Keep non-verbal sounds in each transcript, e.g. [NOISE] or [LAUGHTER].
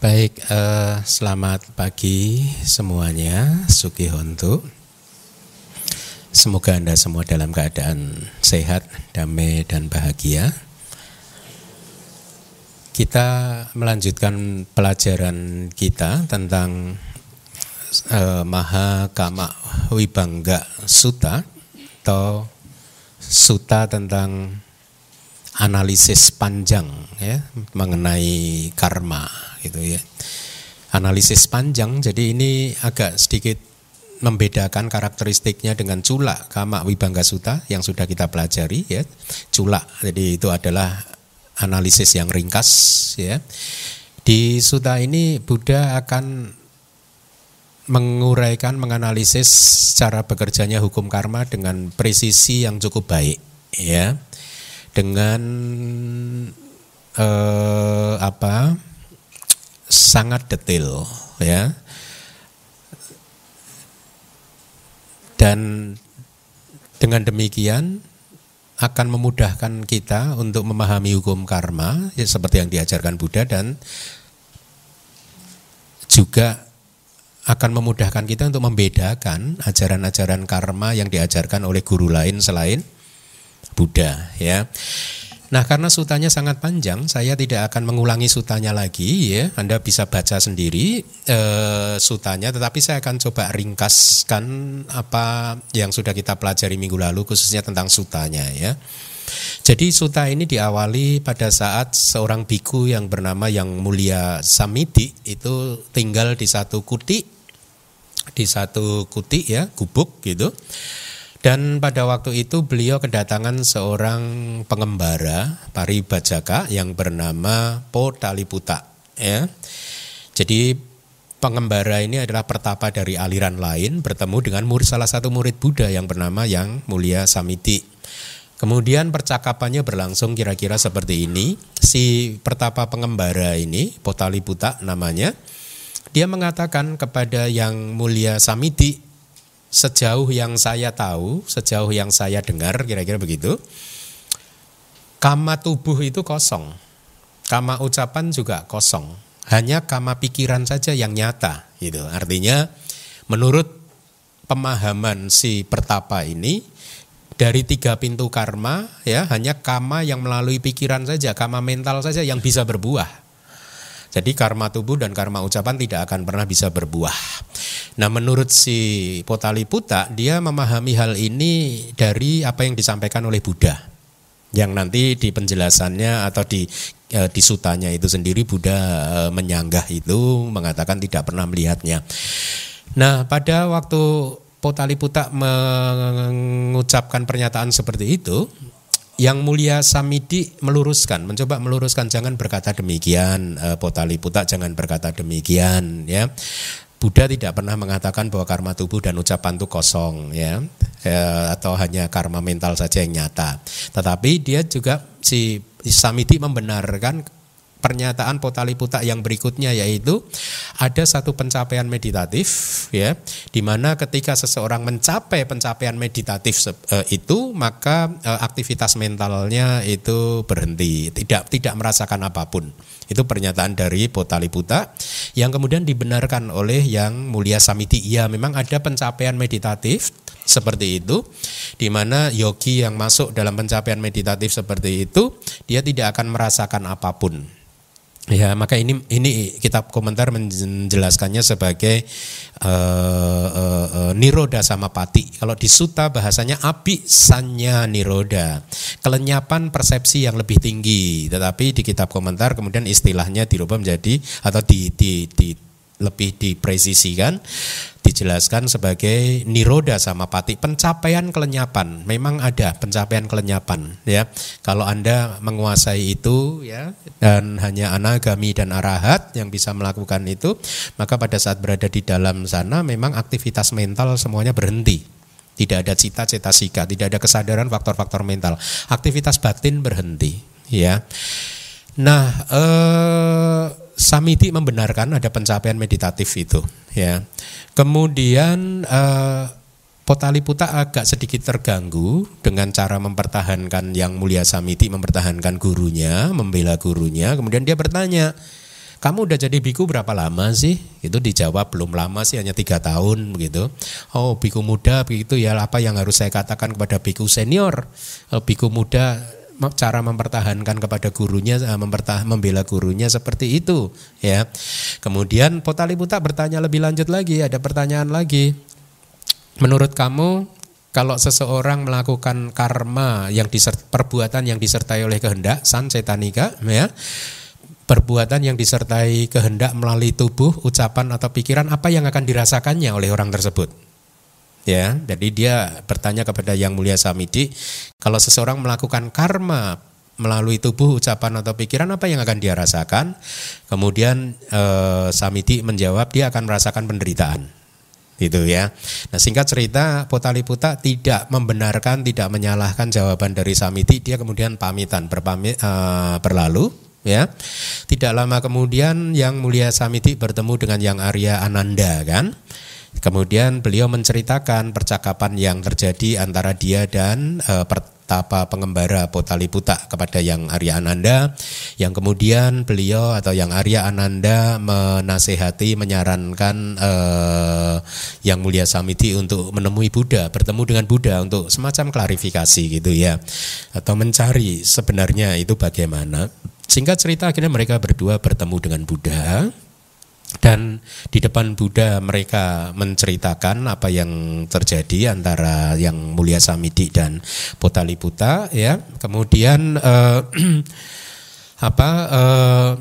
Baik, eh, selamat pagi semuanya, Suki Hontu. Semoga Anda semua dalam keadaan sehat, damai, dan bahagia. Kita melanjutkan pelajaran kita tentang eh, Maha Kama Wibangga Suta atau Suta tentang analisis panjang ya mengenai karma gitu ya. Analisis panjang, jadi ini agak sedikit membedakan karakteristiknya dengan culak kama wibangga suta yang sudah kita pelajari ya. Culak, jadi itu adalah analisis yang ringkas ya. Di suta ini Buddha akan menguraikan, menganalisis cara bekerjanya hukum karma dengan presisi yang cukup baik ya. Dengan eh, apa? sangat detail ya. Dan dengan demikian akan memudahkan kita untuk memahami hukum karma ya, seperti yang diajarkan Buddha dan juga akan memudahkan kita untuk membedakan ajaran-ajaran karma yang diajarkan oleh guru lain selain Buddha ya. Nah, karena sutanya sangat panjang, saya tidak akan mengulangi sutanya lagi ya. Anda bisa baca sendiri e, sutanya, tetapi saya akan coba ringkaskan apa yang sudah kita pelajari minggu lalu khususnya tentang sutanya ya. Jadi suta ini diawali pada saat seorang biku yang bernama yang mulia Samiti itu tinggal di satu kuti di satu kuti ya, gubuk gitu. Dan pada waktu itu beliau kedatangan seorang pengembara paribajaka yang bernama Potaliputa. Ya. Jadi pengembara ini adalah pertapa dari aliran lain bertemu dengan murid salah satu murid Buddha yang bernama yang mulia Samiti. Kemudian percakapannya berlangsung kira-kira seperti ini. Si pertapa pengembara ini, Potaliputa namanya, dia mengatakan kepada yang mulia Samiti, sejauh yang saya tahu, sejauh yang saya dengar kira-kira begitu. Kama tubuh itu kosong. Kama ucapan juga kosong. Hanya kama pikiran saja yang nyata gitu. Artinya menurut pemahaman si pertapa ini dari tiga pintu karma ya hanya kama yang melalui pikiran saja, kama mental saja yang bisa berbuah. Jadi karma tubuh dan karma ucapan tidak akan pernah bisa berbuah. Nah menurut si Potaliputa dia memahami hal ini dari apa yang disampaikan oleh Buddha. Yang nanti di penjelasannya atau di e, di sutanya itu sendiri Buddha e, menyanggah itu mengatakan tidak pernah melihatnya. Nah pada waktu Potaliputa mengucapkan pernyataan seperti itu, yang mulia Samidi meluruskan, mencoba meluruskan jangan berkata demikian, e, Potali Puta jangan berkata demikian, ya. Buddha tidak pernah mengatakan bahwa karma tubuh dan ucapan itu kosong, ya, e, atau hanya karma mental saja yang nyata. Tetapi dia juga si Samidi membenarkan pernyataan Potaliputa yang berikutnya yaitu ada satu pencapaian meditatif ya di mana ketika seseorang mencapai pencapaian meditatif eh, itu maka eh, aktivitas mentalnya itu berhenti. Tidak tidak merasakan apa pun itu pernyataan dari Potaliputa yang kemudian dibenarkan oleh yang mulia Samiti. Ya memang ada pencapaian meditatif seperti itu di mana yogi yang masuk dalam pencapaian meditatif seperti itu dia tidak akan merasakan apa pun Ya, maka ini ini kitab komentar menjelaskannya sebagai uh, uh, uh, niroda sama pati. Kalau di suta bahasanya api sanya niroda, kelenyapan persepsi yang lebih tinggi. Tetapi di kitab komentar kemudian istilahnya dirubah menjadi atau di, di, di lebih dipresisikan dijelaskan sebagai niroda sama pati pencapaian kelenyapan memang ada pencapaian kelenyapan ya. Kalau anda menguasai itu ya dan hanya anagami dan arahat yang bisa melakukan itu maka pada saat berada di dalam sana memang aktivitas mental semuanya berhenti. Tidak ada cita-cita sika tidak ada kesadaran faktor-faktor mental. Aktivitas batin berhenti ya. Nah eh Samiti membenarkan ada pencapaian meditatif itu ya. Kemudian eh, Potaliputa agak sedikit terganggu dengan cara mempertahankan yang mulia Samiti mempertahankan gurunya, membela gurunya. Kemudian dia bertanya, kamu udah jadi biku berapa lama sih? Itu dijawab belum lama sih, hanya tiga tahun begitu. Oh biku muda begitu ya apa yang harus saya katakan kepada biku senior? Oh, biku muda cara mempertahankan kepada gurunya, eh, mempertah membela gurunya seperti itu, ya. Kemudian Potaliputa bertanya lebih lanjut lagi, ada pertanyaan lagi. Menurut kamu kalau seseorang melakukan karma yang disert, perbuatan yang disertai oleh kehendak san cetanika ya perbuatan yang disertai kehendak melalui tubuh, ucapan atau pikiran apa yang akan dirasakannya oleh orang tersebut. Ya, jadi dia bertanya kepada Yang Mulia Samidi, kalau seseorang melakukan karma melalui tubuh, ucapan atau pikiran apa yang akan dia rasakan? Kemudian eh, Samidi menjawab dia akan merasakan penderitaan gitu ya. Nah singkat cerita Potaliputa tidak membenarkan, tidak menyalahkan jawaban dari Samiti, dia kemudian pamitan berpamit uh, berlalu ya. Tidak lama kemudian yang mulia Samiti bertemu dengan yang Arya Ananda kan. Kemudian beliau menceritakan percakapan yang terjadi antara dia dan uh, Tapa pengembara Potaliputa kepada yang Arya Ananda yang kemudian beliau atau yang Arya Ananda menasehati menyarankan eh, yang mulia Samiti untuk menemui Buddha bertemu dengan Buddha untuk semacam klarifikasi gitu ya atau mencari sebenarnya itu bagaimana. Singkat cerita akhirnya mereka berdua bertemu dengan Buddha dan di depan Buddha mereka menceritakan apa yang terjadi antara yang mulia Samidi dan Potaliputa ya. Kemudian eh, [CLEARS THROAT] apa eh,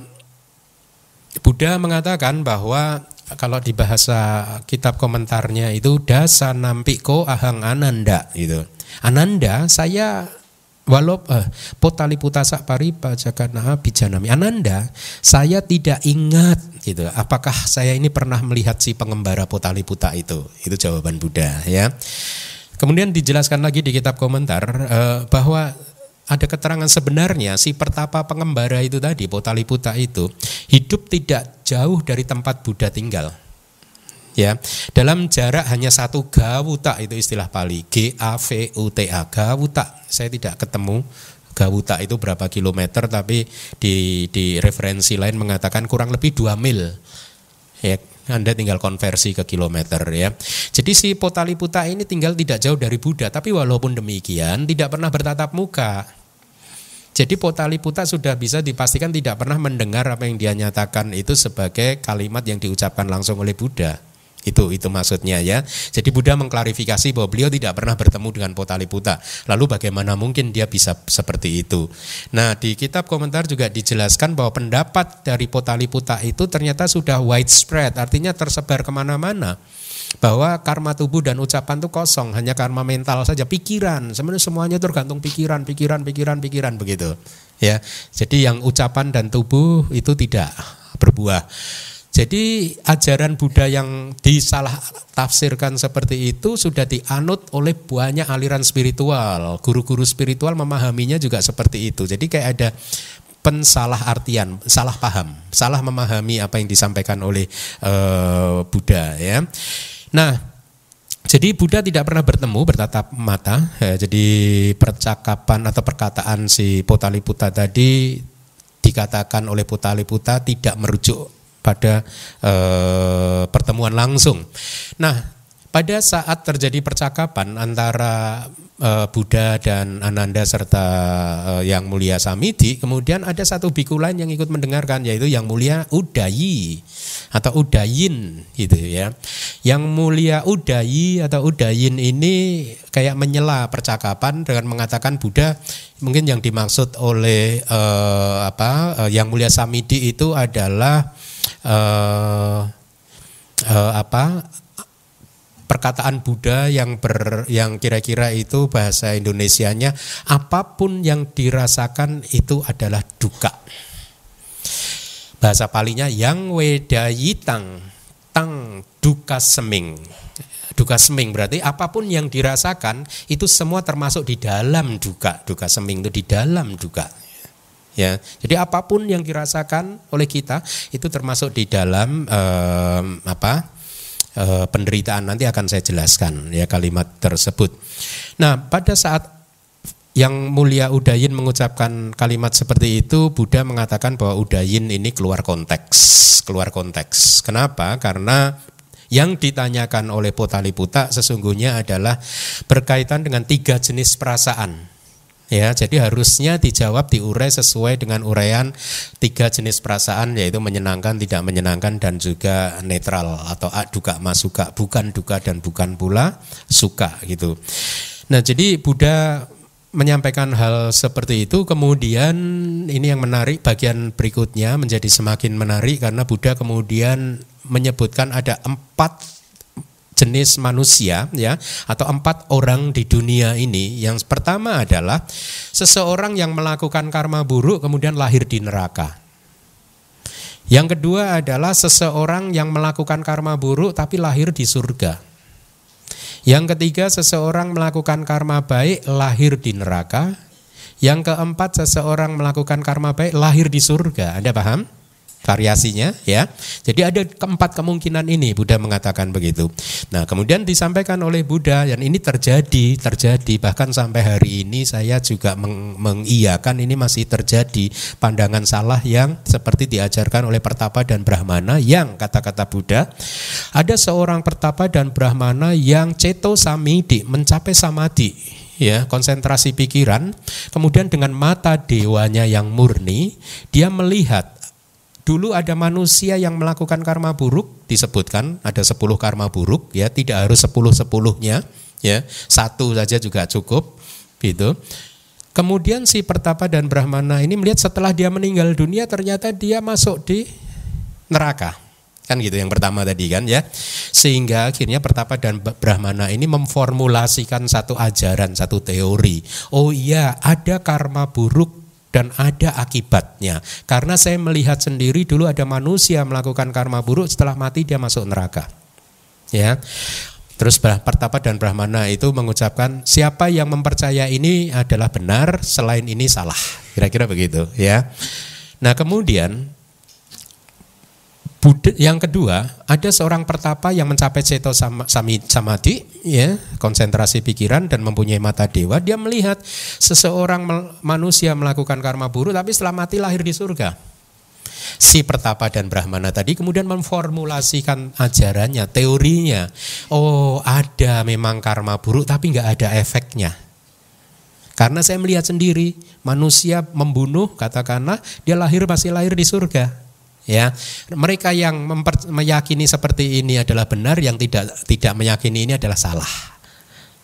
Buddha mengatakan bahwa kalau di bahasa kitab komentarnya itu dasa nampiko ahang ananda itu ananda saya Walau eh, potali putasa pari pajakana bijanami ananda, saya tidak ingat gitu. Apakah saya ini pernah melihat si pengembara potali puta itu? Itu jawaban Buddha ya. Kemudian dijelaskan lagi di kitab komentar eh, bahwa ada keterangan sebenarnya si pertapa pengembara itu tadi potali puta itu hidup tidak jauh dari tempat Buddha tinggal ya dalam jarak hanya satu gawuta itu istilah Pali G A V U T A gawuta saya tidak ketemu gawuta itu berapa kilometer tapi di di referensi lain mengatakan kurang lebih dua mil ya anda tinggal konversi ke kilometer ya. Jadi si Potaliputa ini tinggal tidak jauh dari Buddha, tapi walaupun demikian tidak pernah bertatap muka. Jadi Potaliputa sudah bisa dipastikan tidak pernah mendengar apa yang dia nyatakan itu sebagai kalimat yang diucapkan langsung oleh Buddha. Itu itu maksudnya ya. Jadi Buddha mengklarifikasi bahwa beliau tidak pernah bertemu dengan Potaliputa. Lalu bagaimana mungkin dia bisa seperti itu? Nah, di kitab komentar juga dijelaskan bahwa pendapat dari Potaliputa itu ternyata sudah widespread, artinya tersebar ke mana-mana bahwa karma tubuh dan ucapan itu kosong, hanya karma mental saja, pikiran. Sebenarnya semuanya tergantung pikiran, pikiran, pikiran, pikiran begitu. Ya, jadi yang ucapan dan tubuh itu tidak berbuah. Jadi ajaran Buddha yang disalah tafsirkan seperti itu sudah dianut oleh banyak aliran spiritual. Guru-guru spiritual memahaminya juga seperti itu. Jadi kayak ada pensalah artian, salah paham, salah memahami apa yang disampaikan oleh uh, Buddha ya. Nah, jadi Buddha tidak pernah bertemu bertatap mata. Ya, jadi percakapan atau perkataan si Potaliputa tadi dikatakan oleh Potaliputa tidak merujuk pada e, pertemuan langsung. Nah, pada saat terjadi percakapan antara e, Buddha dan Ananda serta e, Yang Mulia Samiti, kemudian ada satu biku lain yang ikut mendengarkan yaitu Yang Mulia Udayi atau Udayin gitu ya. Yang Mulia Udayi atau Udayin ini kayak menyela percakapan dengan mengatakan Buddha mungkin yang dimaksud oleh e, apa Yang Mulia Samiti itu adalah uh, uh, apa perkataan Buddha yang ber yang kira-kira itu bahasa Indonesianya apa pun yang dirasakan itu adalah duka. Bahasa palinya yang wedayitang tang duka seming. Duka seming berarti apa pun yang dirasakan itu semua termasuk di dalam duka. Duka seming itu di dalam duka ya jadi apa pun yang dirasakan oleh kita itu termasuk di dalam eh, apa eh, penderitaan nanti akan saya jelaskan ya kalimat tersebut nah pada saat yang mulia Udayin mengucapkan kalimat seperti itu, Buddha mengatakan bahwa Udayin ini keluar konteks, keluar konteks. Kenapa? Karena yang ditanyakan oleh Potaliputa sesungguhnya adalah berkaitan dengan tiga jenis perasaan. Ya, jadi harusnya dijawab diurai sesuai dengan uraian tiga jenis perasaan yaitu menyenangkan, tidak menyenangkan dan juga netral atau duka masuka, bukan duka dan bukan pula suka gitu. Nah, jadi Buddha menyampaikan hal seperti itu kemudian ini yang menarik bagian berikutnya menjadi semakin menarik karena Buddha kemudian menyebutkan ada empat jenis manusia ya atau empat orang di dunia ini yang pertama adalah seseorang yang melakukan karma buruk kemudian lahir di neraka yang kedua adalah seseorang yang melakukan karma buruk tapi lahir di surga yang ketiga, seseorang melakukan karma baik lahir di neraka. Yang keempat, seseorang melakukan karma baik lahir di surga. Anda paham? Variasinya ya. Jadi ada keempat kemungkinan ini Buddha mengatakan begitu. Nah, kemudian disampaikan oleh Buddha dan ini terjadi, terjadi bahkan sampai hari ini saya juga meng mengiyakan ini masih terjadi pandangan salah yang seperti diajarkan oleh Pertapa dan Brahmana yang kata-kata Buddha ada seorang Pertapa dan Brahmana yang ceto samidi mencapai samadhi ya konsentrasi pikiran kemudian dengan mata dewanya yang murni dia melihat Dulu ada manusia yang melakukan karma buruk disebutkan ada 10 karma buruk ya, tidak harus 10 sepuluhnya ya. Satu saja juga cukup gitu. Kemudian si Pertapa dan Brahmana ini melihat setelah dia meninggal dunia ternyata dia masuk di neraka. Kan gitu yang pertama tadi kan ya. Sehingga akhirnya Pertapa dan Brahmana ini memformulasikan satu ajaran, satu teori. Oh iya, ada karma buruk dan ada akibatnya. Karena saya melihat sendiri dulu ada manusia melakukan karma buruk setelah mati dia masuk neraka. Ya. Terus Pertapa dan Brahmana itu mengucapkan siapa yang mempercaya ini adalah benar, selain ini salah. Kira-kira begitu, ya. Nah, kemudian Buddha, yang kedua, ada seorang pertapa yang mencapai ceto samadhi, ya, konsentrasi pikiran dan mempunyai mata dewa. Dia melihat seseorang manusia melakukan karma buruk, tapi setelah mati lahir di surga. Si pertapa dan brahmana tadi kemudian memformulasikan ajarannya, teorinya. Oh, ada memang karma buruk, tapi nggak ada efeknya. Karena saya melihat sendiri manusia membunuh, katakanlah dia lahir masih lahir di surga ya. Mereka yang memper, meyakini seperti ini adalah benar yang tidak tidak meyakini ini adalah salah.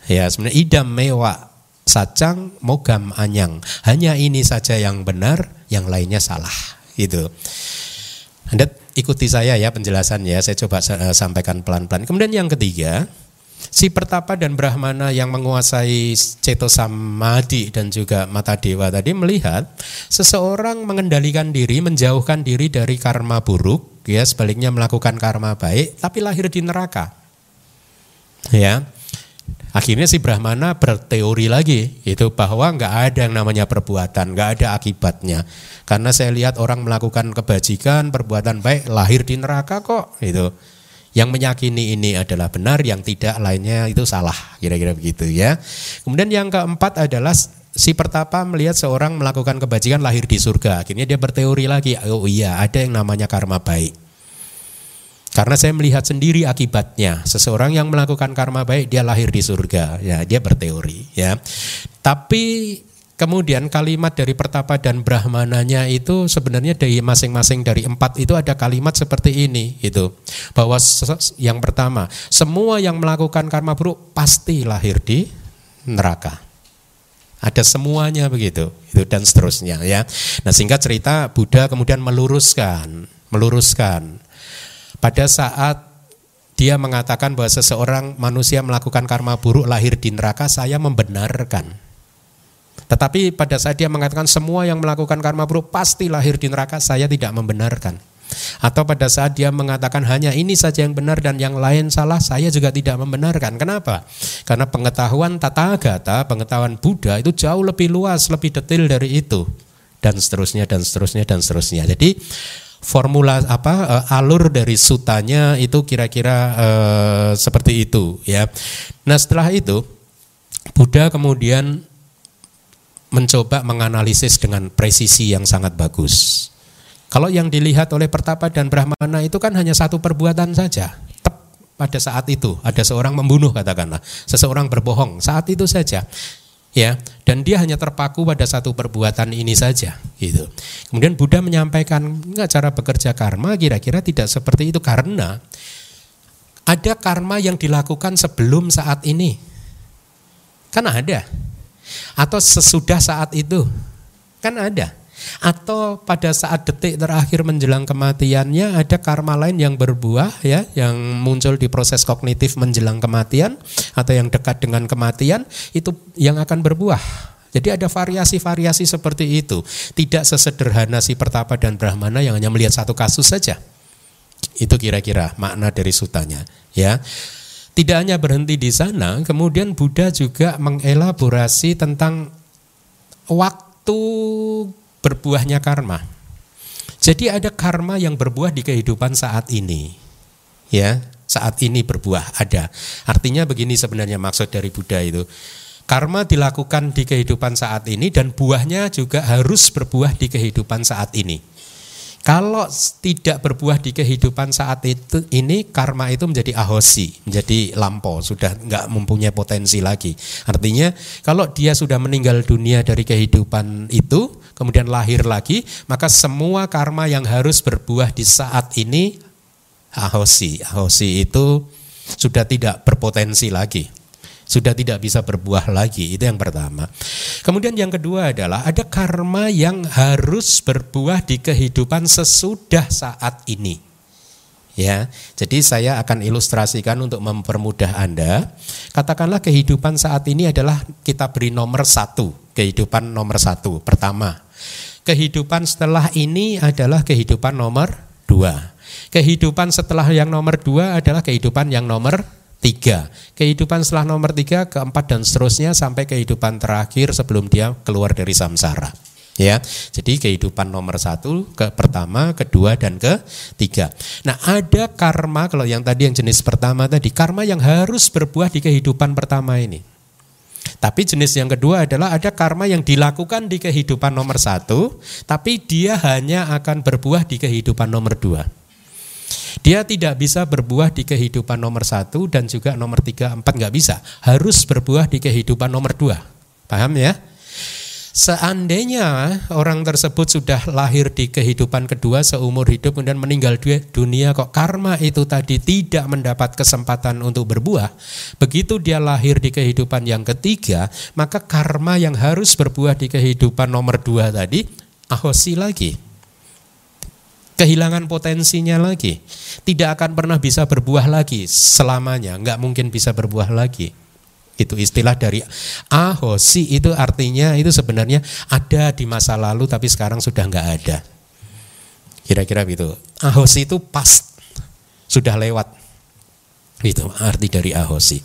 Ya sebenarnya idam mewah sacang mogam anyang. Hanya ini saja yang benar yang lainnya salah. Gitu. Anda ikuti saya ya penjelasannya. Saya coba sampaikan pelan-pelan. Kemudian yang ketiga Si Pertapa dan Brahmana yang menguasai Ceto Samadhi dan juga Mata Dewa tadi melihat seseorang mengendalikan diri, menjauhkan diri dari karma buruk, ya sebaliknya melakukan karma baik, tapi lahir di neraka. Ya, Akhirnya si Brahmana berteori lagi itu bahwa nggak ada yang namanya perbuatan, nggak ada akibatnya. Karena saya lihat orang melakukan kebajikan, perbuatan baik lahir di neraka kok, itu. Yang menyakini ini adalah benar, yang tidak lainnya itu salah, kira-kira begitu ya. Kemudian yang keempat adalah si pertapa melihat seorang melakukan kebajikan lahir di surga. Akhirnya dia berteori lagi, oh iya ada yang namanya karma baik. Karena saya melihat sendiri akibatnya. Seseorang yang melakukan karma baik dia lahir di surga. Ya, dia berteori ya. Tapi Kemudian kalimat dari pertapa dan brahmananya itu sebenarnya dari masing-masing dari empat itu ada kalimat seperti ini itu bahwa yang pertama semua yang melakukan karma buruk pasti lahir di neraka. Ada semuanya begitu itu dan seterusnya ya. Nah singkat cerita Buddha kemudian meluruskan meluruskan pada saat dia mengatakan bahwa seseorang manusia melakukan karma buruk lahir di neraka saya membenarkan tetapi pada saat dia mengatakan semua yang melakukan karma buruk pasti lahir di neraka, saya tidak membenarkan. Atau pada saat dia mengatakan hanya ini saja yang benar dan yang lain salah, saya juga tidak membenarkan. Kenapa? Karena pengetahuan tata agata, pengetahuan Buddha itu jauh lebih luas, lebih detail dari itu. Dan seterusnya, dan seterusnya, dan seterusnya. Jadi formula apa uh, alur dari sutanya itu kira-kira uh, seperti itu ya. Nah setelah itu Buddha kemudian mencoba menganalisis dengan presisi yang sangat bagus. Kalau yang dilihat oleh Pertapa dan Brahmana itu kan hanya satu perbuatan saja. Tep pada saat itu ada seorang membunuh katakanlah, seseorang berbohong saat itu saja. Ya, dan dia hanya terpaku pada satu perbuatan ini saja, gitu. Kemudian Buddha menyampaikan enggak cara bekerja karma kira-kira tidak seperti itu karena ada karma yang dilakukan sebelum saat ini. Kan ada. Atau sesudah saat itu. Kan ada. Atau pada saat detik terakhir menjelang kematiannya ada karma lain yang berbuah ya, yang muncul di proses kognitif menjelang kematian atau yang dekat dengan kematian itu yang akan berbuah. Jadi ada variasi-variasi seperti itu. Tidak sesederhana si pertapa dan brahmana yang hanya melihat satu kasus saja. Itu kira-kira makna dari sutanya, ya. Tidak hanya berhenti di sana, kemudian Buddha juga mengelaborasi tentang waktu berbuahnya karma. Jadi ada karma yang berbuah di kehidupan saat ini. Ya, saat ini berbuah ada. Artinya begini sebenarnya maksud dari Buddha itu. Karma dilakukan di kehidupan saat ini dan buahnya juga harus berbuah di kehidupan saat ini. Kalau tidak berbuah di kehidupan saat itu ini karma itu menjadi ahosi, menjadi lampau, sudah nggak mempunyai potensi lagi. Artinya kalau dia sudah meninggal dunia dari kehidupan itu, kemudian lahir lagi, maka semua karma yang harus berbuah di saat ini ahosi. Ahosi itu sudah tidak berpotensi lagi sudah tidak bisa berbuah lagi. Itu yang pertama. Kemudian yang kedua adalah ada karma yang harus berbuah di kehidupan sesudah saat ini. Ya, jadi saya akan ilustrasikan untuk mempermudah Anda. Katakanlah kehidupan saat ini adalah kita beri nomor satu, kehidupan nomor satu. Pertama, kehidupan setelah ini adalah kehidupan nomor dua. Kehidupan setelah yang nomor dua adalah kehidupan yang nomor tiga. Kehidupan setelah nomor tiga, keempat dan seterusnya sampai kehidupan terakhir sebelum dia keluar dari samsara. Ya, jadi kehidupan nomor satu, ke pertama, kedua dan ketiga. Nah, ada karma kalau yang tadi yang jenis pertama tadi karma yang harus berbuah di kehidupan pertama ini. Tapi jenis yang kedua adalah ada karma yang dilakukan di kehidupan nomor satu, tapi dia hanya akan berbuah di kehidupan nomor dua. Dia tidak bisa berbuah di kehidupan nomor satu dan juga nomor tiga, empat nggak bisa. Harus berbuah di kehidupan nomor dua. Paham ya? Seandainya orang tersebut sudah lahir di kehidupan kedua seumur hidup kemudian meninggal dunia kok karma itu tadi tidak mendapat kesempatan untuk berbuah, begitu dia lahir di kehidupan yang ketiga, maka karma yang harus berbuah di kehidupan nomor dua tadi ahosi lagi kehilangan potensinya lagi. Tidak akan pernah bisa berbuah lagi selamanya, nggak mungkin bisa berbuah lagi. Itu istilah dari ahosi itu artinya itu sebenarnya ada di masa lalu tapi sekarang sudah nggak ada. Kira-kira begitu. Ahosi itu pas sudah lewat. Itu arti dari ahosi.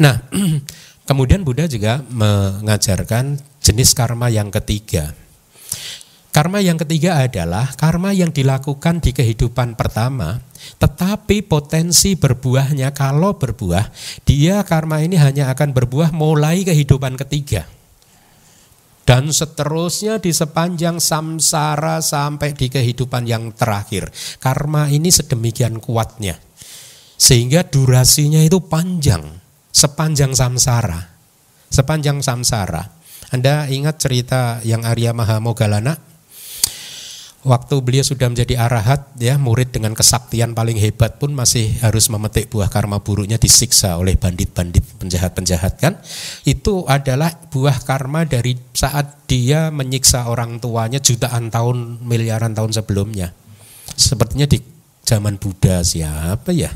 Nah, [CLEARS THROAT] kemudian Buddha juga mengajarkan jenis karma yang ketiga Karma yang ketiga adalah karma yang dilakukan di kehidupan pertama, tetapi potensi berbuahnya kalau berbuah, dia karma ini hanya akan berbuah mulai kehidupan ketiga. Dan seterusnya di sepanjang samsara sampai di kehidupan yang terakhir. Karma ini sedemikian kuatnya. Sehingga durasinya itu panjang, sepanjang samsara. Sepanjang samsara. Anda ingat cerita yang Arya Mahamogalana waktu beliau sudah menjadi arahat ya murid dengan kesaktian paling hebat pun masih harus memetik buah karma buruknya disiksa oleh bandit-bandit penjahat-penjahat kan? Itu adalah buah karma dari saat dia menyiksa orang tuanya jutaan tahun miliaran tahun sebelumnya. Sepertinya di zaman Buddha siapa ya?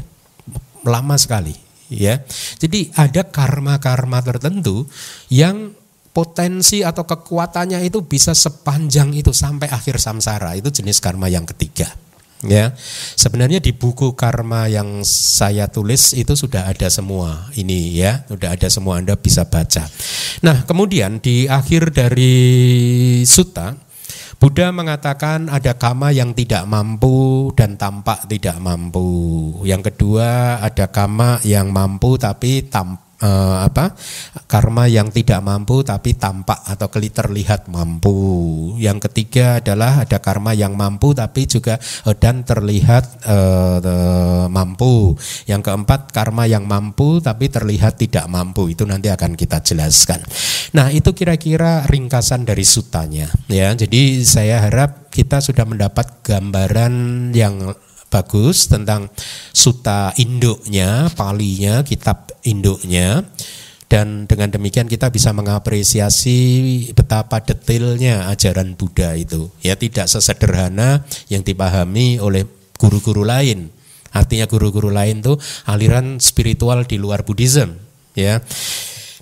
Lama sekali ya. Jadi ada karma-karma tertentu yang potensi atau kekuatannya itu bisa sepanjang itu sampai akhir samsara. Itu jenis karma yang ketiga. Ya, sebenarnya di buku karma yang saya tulis itu sudah ada semua ini ya, sudah ada semua Anda bisa baca. Nah, kemudian di akhir dari sutta Buddha mengatakan ada kama yang tidak mampu dan tampak tidak mampu. Yang kedua ada kama yang mampu tapi tampak eh, apa karma yang tidak mampu tapi tampak atau terlihat mampu. Yang ketiga adalah ada karma yang mampu tapi juga eh, dan terlihat eh, mampu. Yang keempat karma yang mampu tapi terlihat tidak mampu. Itu nanti akan kita jelaskan. Nah, itu kira-kira ringkasan dari sutanya ya. Jadi saya harap kita sudah mendapat gambaran yang bagus tentang suta induknya, palinya, kitab induknya dan dengan demikian kita bisa mengapresiasi betapa detailnya ajaran Buddha itu. Ya tidak sesederhana yang dipahami oleh guru-guru lain. Artinya guru-guru lain tuh aliran spiritual di luar Buddhism, ya.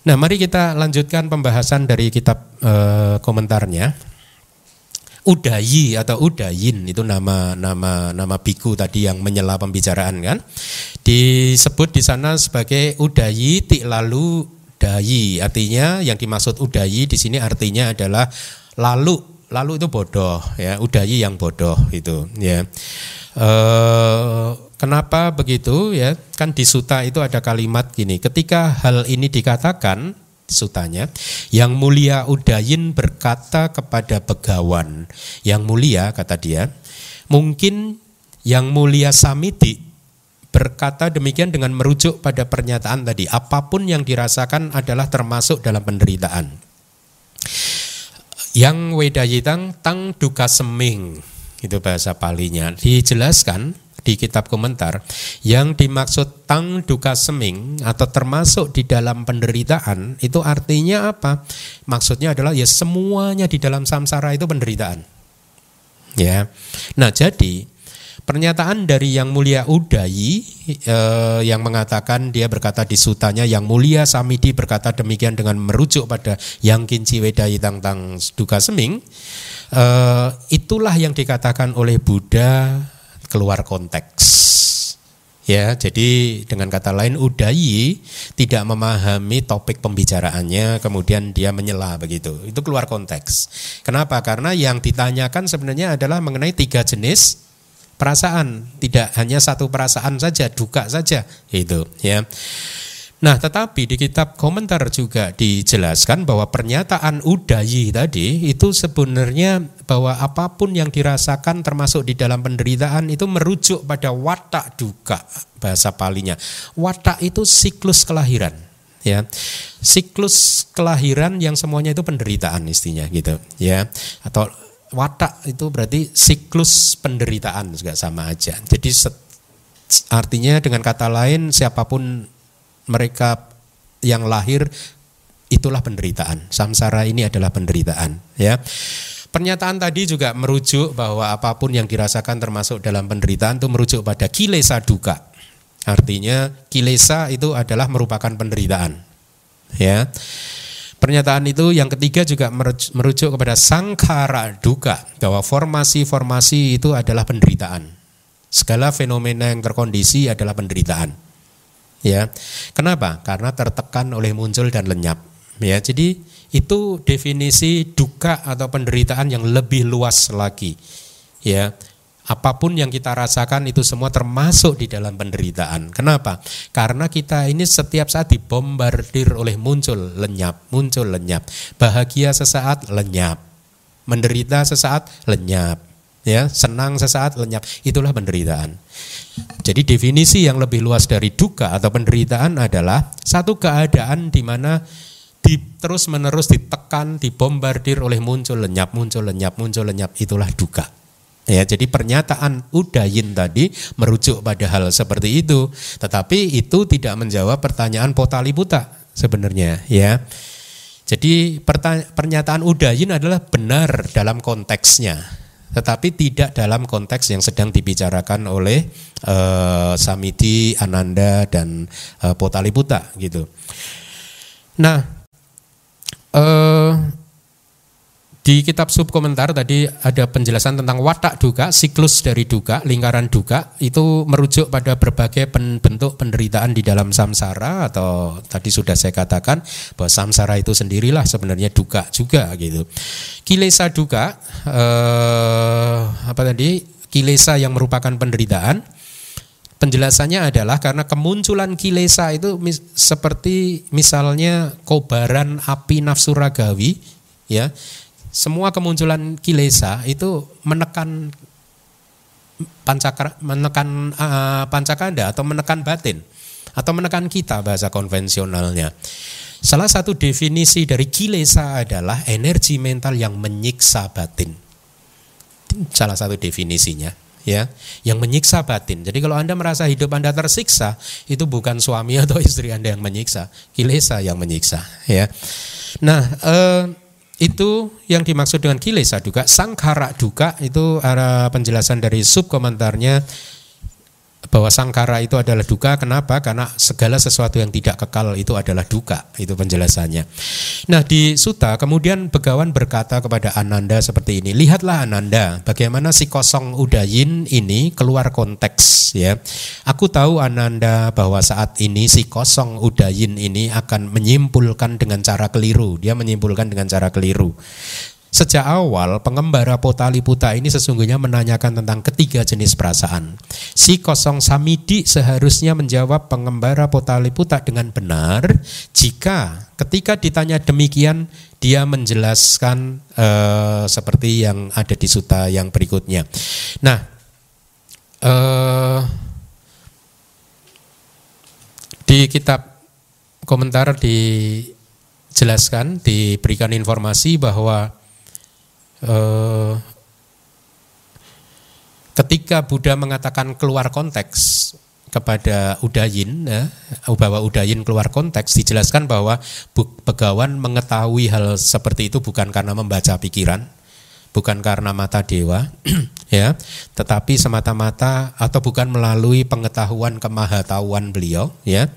Nah, mari kita lanjutkan pembahasan dari kitab e, komentarnya. Udayi atau Udayin itu nama nama nama biku tadi yang menyela pembicaraan kan? Disebut di sana sebagai Udayi tik lalu dayi. Artinya yang dimaksud Udayi di sini artinya adalah lalu. Lalu itu bodoh ya. Udayi yang bodoh itu ya. E, kenapa begitu ya? Kan di suta itu ada kalimat gini ketika hal ini dikatakan sutanya. Yang mulia Udayin berkata kepada begawan, yang mulia kata dia, mungkin yang mulia Samiti berkata demikian dengan merujuk pada pernyataan tadi, apa pun yang dirasakan adalah termasuk dalam penderitaan. Yang wedayitang tang duka seming, itu bahasa palinya, dijelaskan di kitab komentar yang dimaksud tang duka seming atau termasuk di dalam penderitaan itu artinya apa? Maksudnya adalah ya semuanya di dalam samsara itu penderitaan. Ya. Nah, jadi pernyataan dari yang mulia Udayi eh, yang mengatakan dia berkata di sutanya yang mulia Samidi berkata demikian dengan merujuk pada yang kinci wedayi tentang duka seming eh, itulah yang dikatakan oleh Buddha keluar konteks. Ya, jadi dengan kata lain Udayi tidak memahami topik pembicaraannya, kemudian dia menyela begitu. Itu keluar konteks. Kenapa? Karena yang ditanyakan sebenarnya adalah mengenai tiga jenis perasaan, tidak hanya satu perasaan saja, duka saja, itu ya. Nah, tetapi di kitab komentar juga dijelaskan bahwa pernyataan udayi tadi itu sebenarnya bahwa apa pun yang dirasakan termasuk di dalam penderitaan itu merujuk pada watak duka bahasa palinya. Watak itu siklus kelahiran ya. Siklus kelahiran yang semuanya itu penderitaan istinya gitu ya. Atau watak itu berarti siklus penderitaan juga sama aja. Jadi artinya dengan kata lain siapa pun mereka yang lahir itulah penderitaan. Samsara ini adalah penderitaan, ya. Pernyataan tadi juga merujuk bahwa apa pun yang dirasakan termasuk dalam penderitaan itu merujuk pada kilesa duka. Artinya kilesa itu adalah merupakan penderitaan. Ya. Pernyataan itu yang ketiga juga merujuk kepada sangkara duka bahwa formasi-formasi itu adalah penderitaan. Segala fenomena yang terkondisi adalah penderitaan. Ya. Kenapa? Karena tertekan oleh muncul dan lenyap. Ya, jadi itu definisi duka atau penderitaan yang lebih luas lagi. Ya. Apa pun yang kita rasakan itu semua termasuk di dalam penderitaan. Kenapa? Karena kita ini setiap saat dibombardir oleh muncul lenyap, muncul lenyap. Bahagia sesaat lenyap. Menderita sesaat lenyap ya senang sesaat lenyap itulah penderitaan jadi definisi yang lebih luas dari duka atau penderitaan adalah satu keadaan di mana di, terus menerus ditekan dibombardir oleh muncul lenyap muncul lenyap muncul lenyap. Itulah duka. Ya jadi pernyataan udayin tadi merujuk pada hal seperti itu. Tetapi itu tidak menjawab pertanyaan potaliputa sebenarnya ya. Jadi pernyataan udayin adalah benar dalam konteksnya tetapi tidak dalam konteks yang sedang dibicarakan oleh uh, Samiti, Ananda dan uh, Potaliputa gitu. Nah, uh, di kitab subkomentar tadi ada penjelasan tentang watak duka, siklus dari duka, lingkaran duka itu merujuk pada berbagai bentuk penderitaan di dalam samsara atau tadi sudah saya katakan bahwa samsara itu sendirilah sebenarnya duka juga gitu. Kilesa duka eh, apa tadi? Kilesa yang merupakan penderitaan penjelasannya adalah karena kemunculan kilesa itu mis, seperti misalnya kobaran api nafsu ragawi ya. Semua kemunculan kilesa itu menekan pancakra menekan uh, pancakanda atau menekan batin atau menekan kita bahasa konvensionalnya. Salah satu definisi dari kilesa adalah energi mental yang menyiksa batin. Salah satu definisinya ya yang menyiksa batin. Jadi kalau Anda merasa hidup Anda tersiksa, itu bukan suami atau istri Anda yang menyiksa, kilesa yang menyiksa, ya. Nah, eh, itu yang dimaksud dengan kilesa duka, sangkara duka itu ada penjelasan dari sub komentarnya bahwa sangkara itu adalah duka. Kenapa? Karena segala sesuatu yang tidak kekal itu adalah duka. Itu penjelasannya. Nah di Suta kemudian Begawan berkata kepada Ananda seperti ini. Lihatlah Ananda, bagaimana si kosong udayin ini keluar konteks ya. Aku tahu Ananda bahwa saat ini si kosong udayin ini akan menyimpulkan dengan cara keliru. Dia menyimpulkan dengan cara keliru. Sejak awal pengembara Potaliputa ini sesungguhnya menanyakan tentang ketiga jenis perasaan. Si kosong samidi seharusnya menjawab pengembara Potaliputa dengan benar jika ketika ditanya demikian dia menjelaskan uh, seperti yang ada di suta yang berikutnya. Nah, uh, di kitab komentar dijelaskan, diberikan informasi bahwa eh, ketika Buddha mengatakan keluar konteks kepada Udayin, ya, bahwa Udayin keluar konteks, dijelaskan bahwa Begawan mengetahui hal seperti itu bukan karena membaca pikiran, bukan karena mata dewa, [CLEARS THROAT] ya, tetapi semata-mata atau bukan melalui pengetahuan kemahatauan beliau, ya.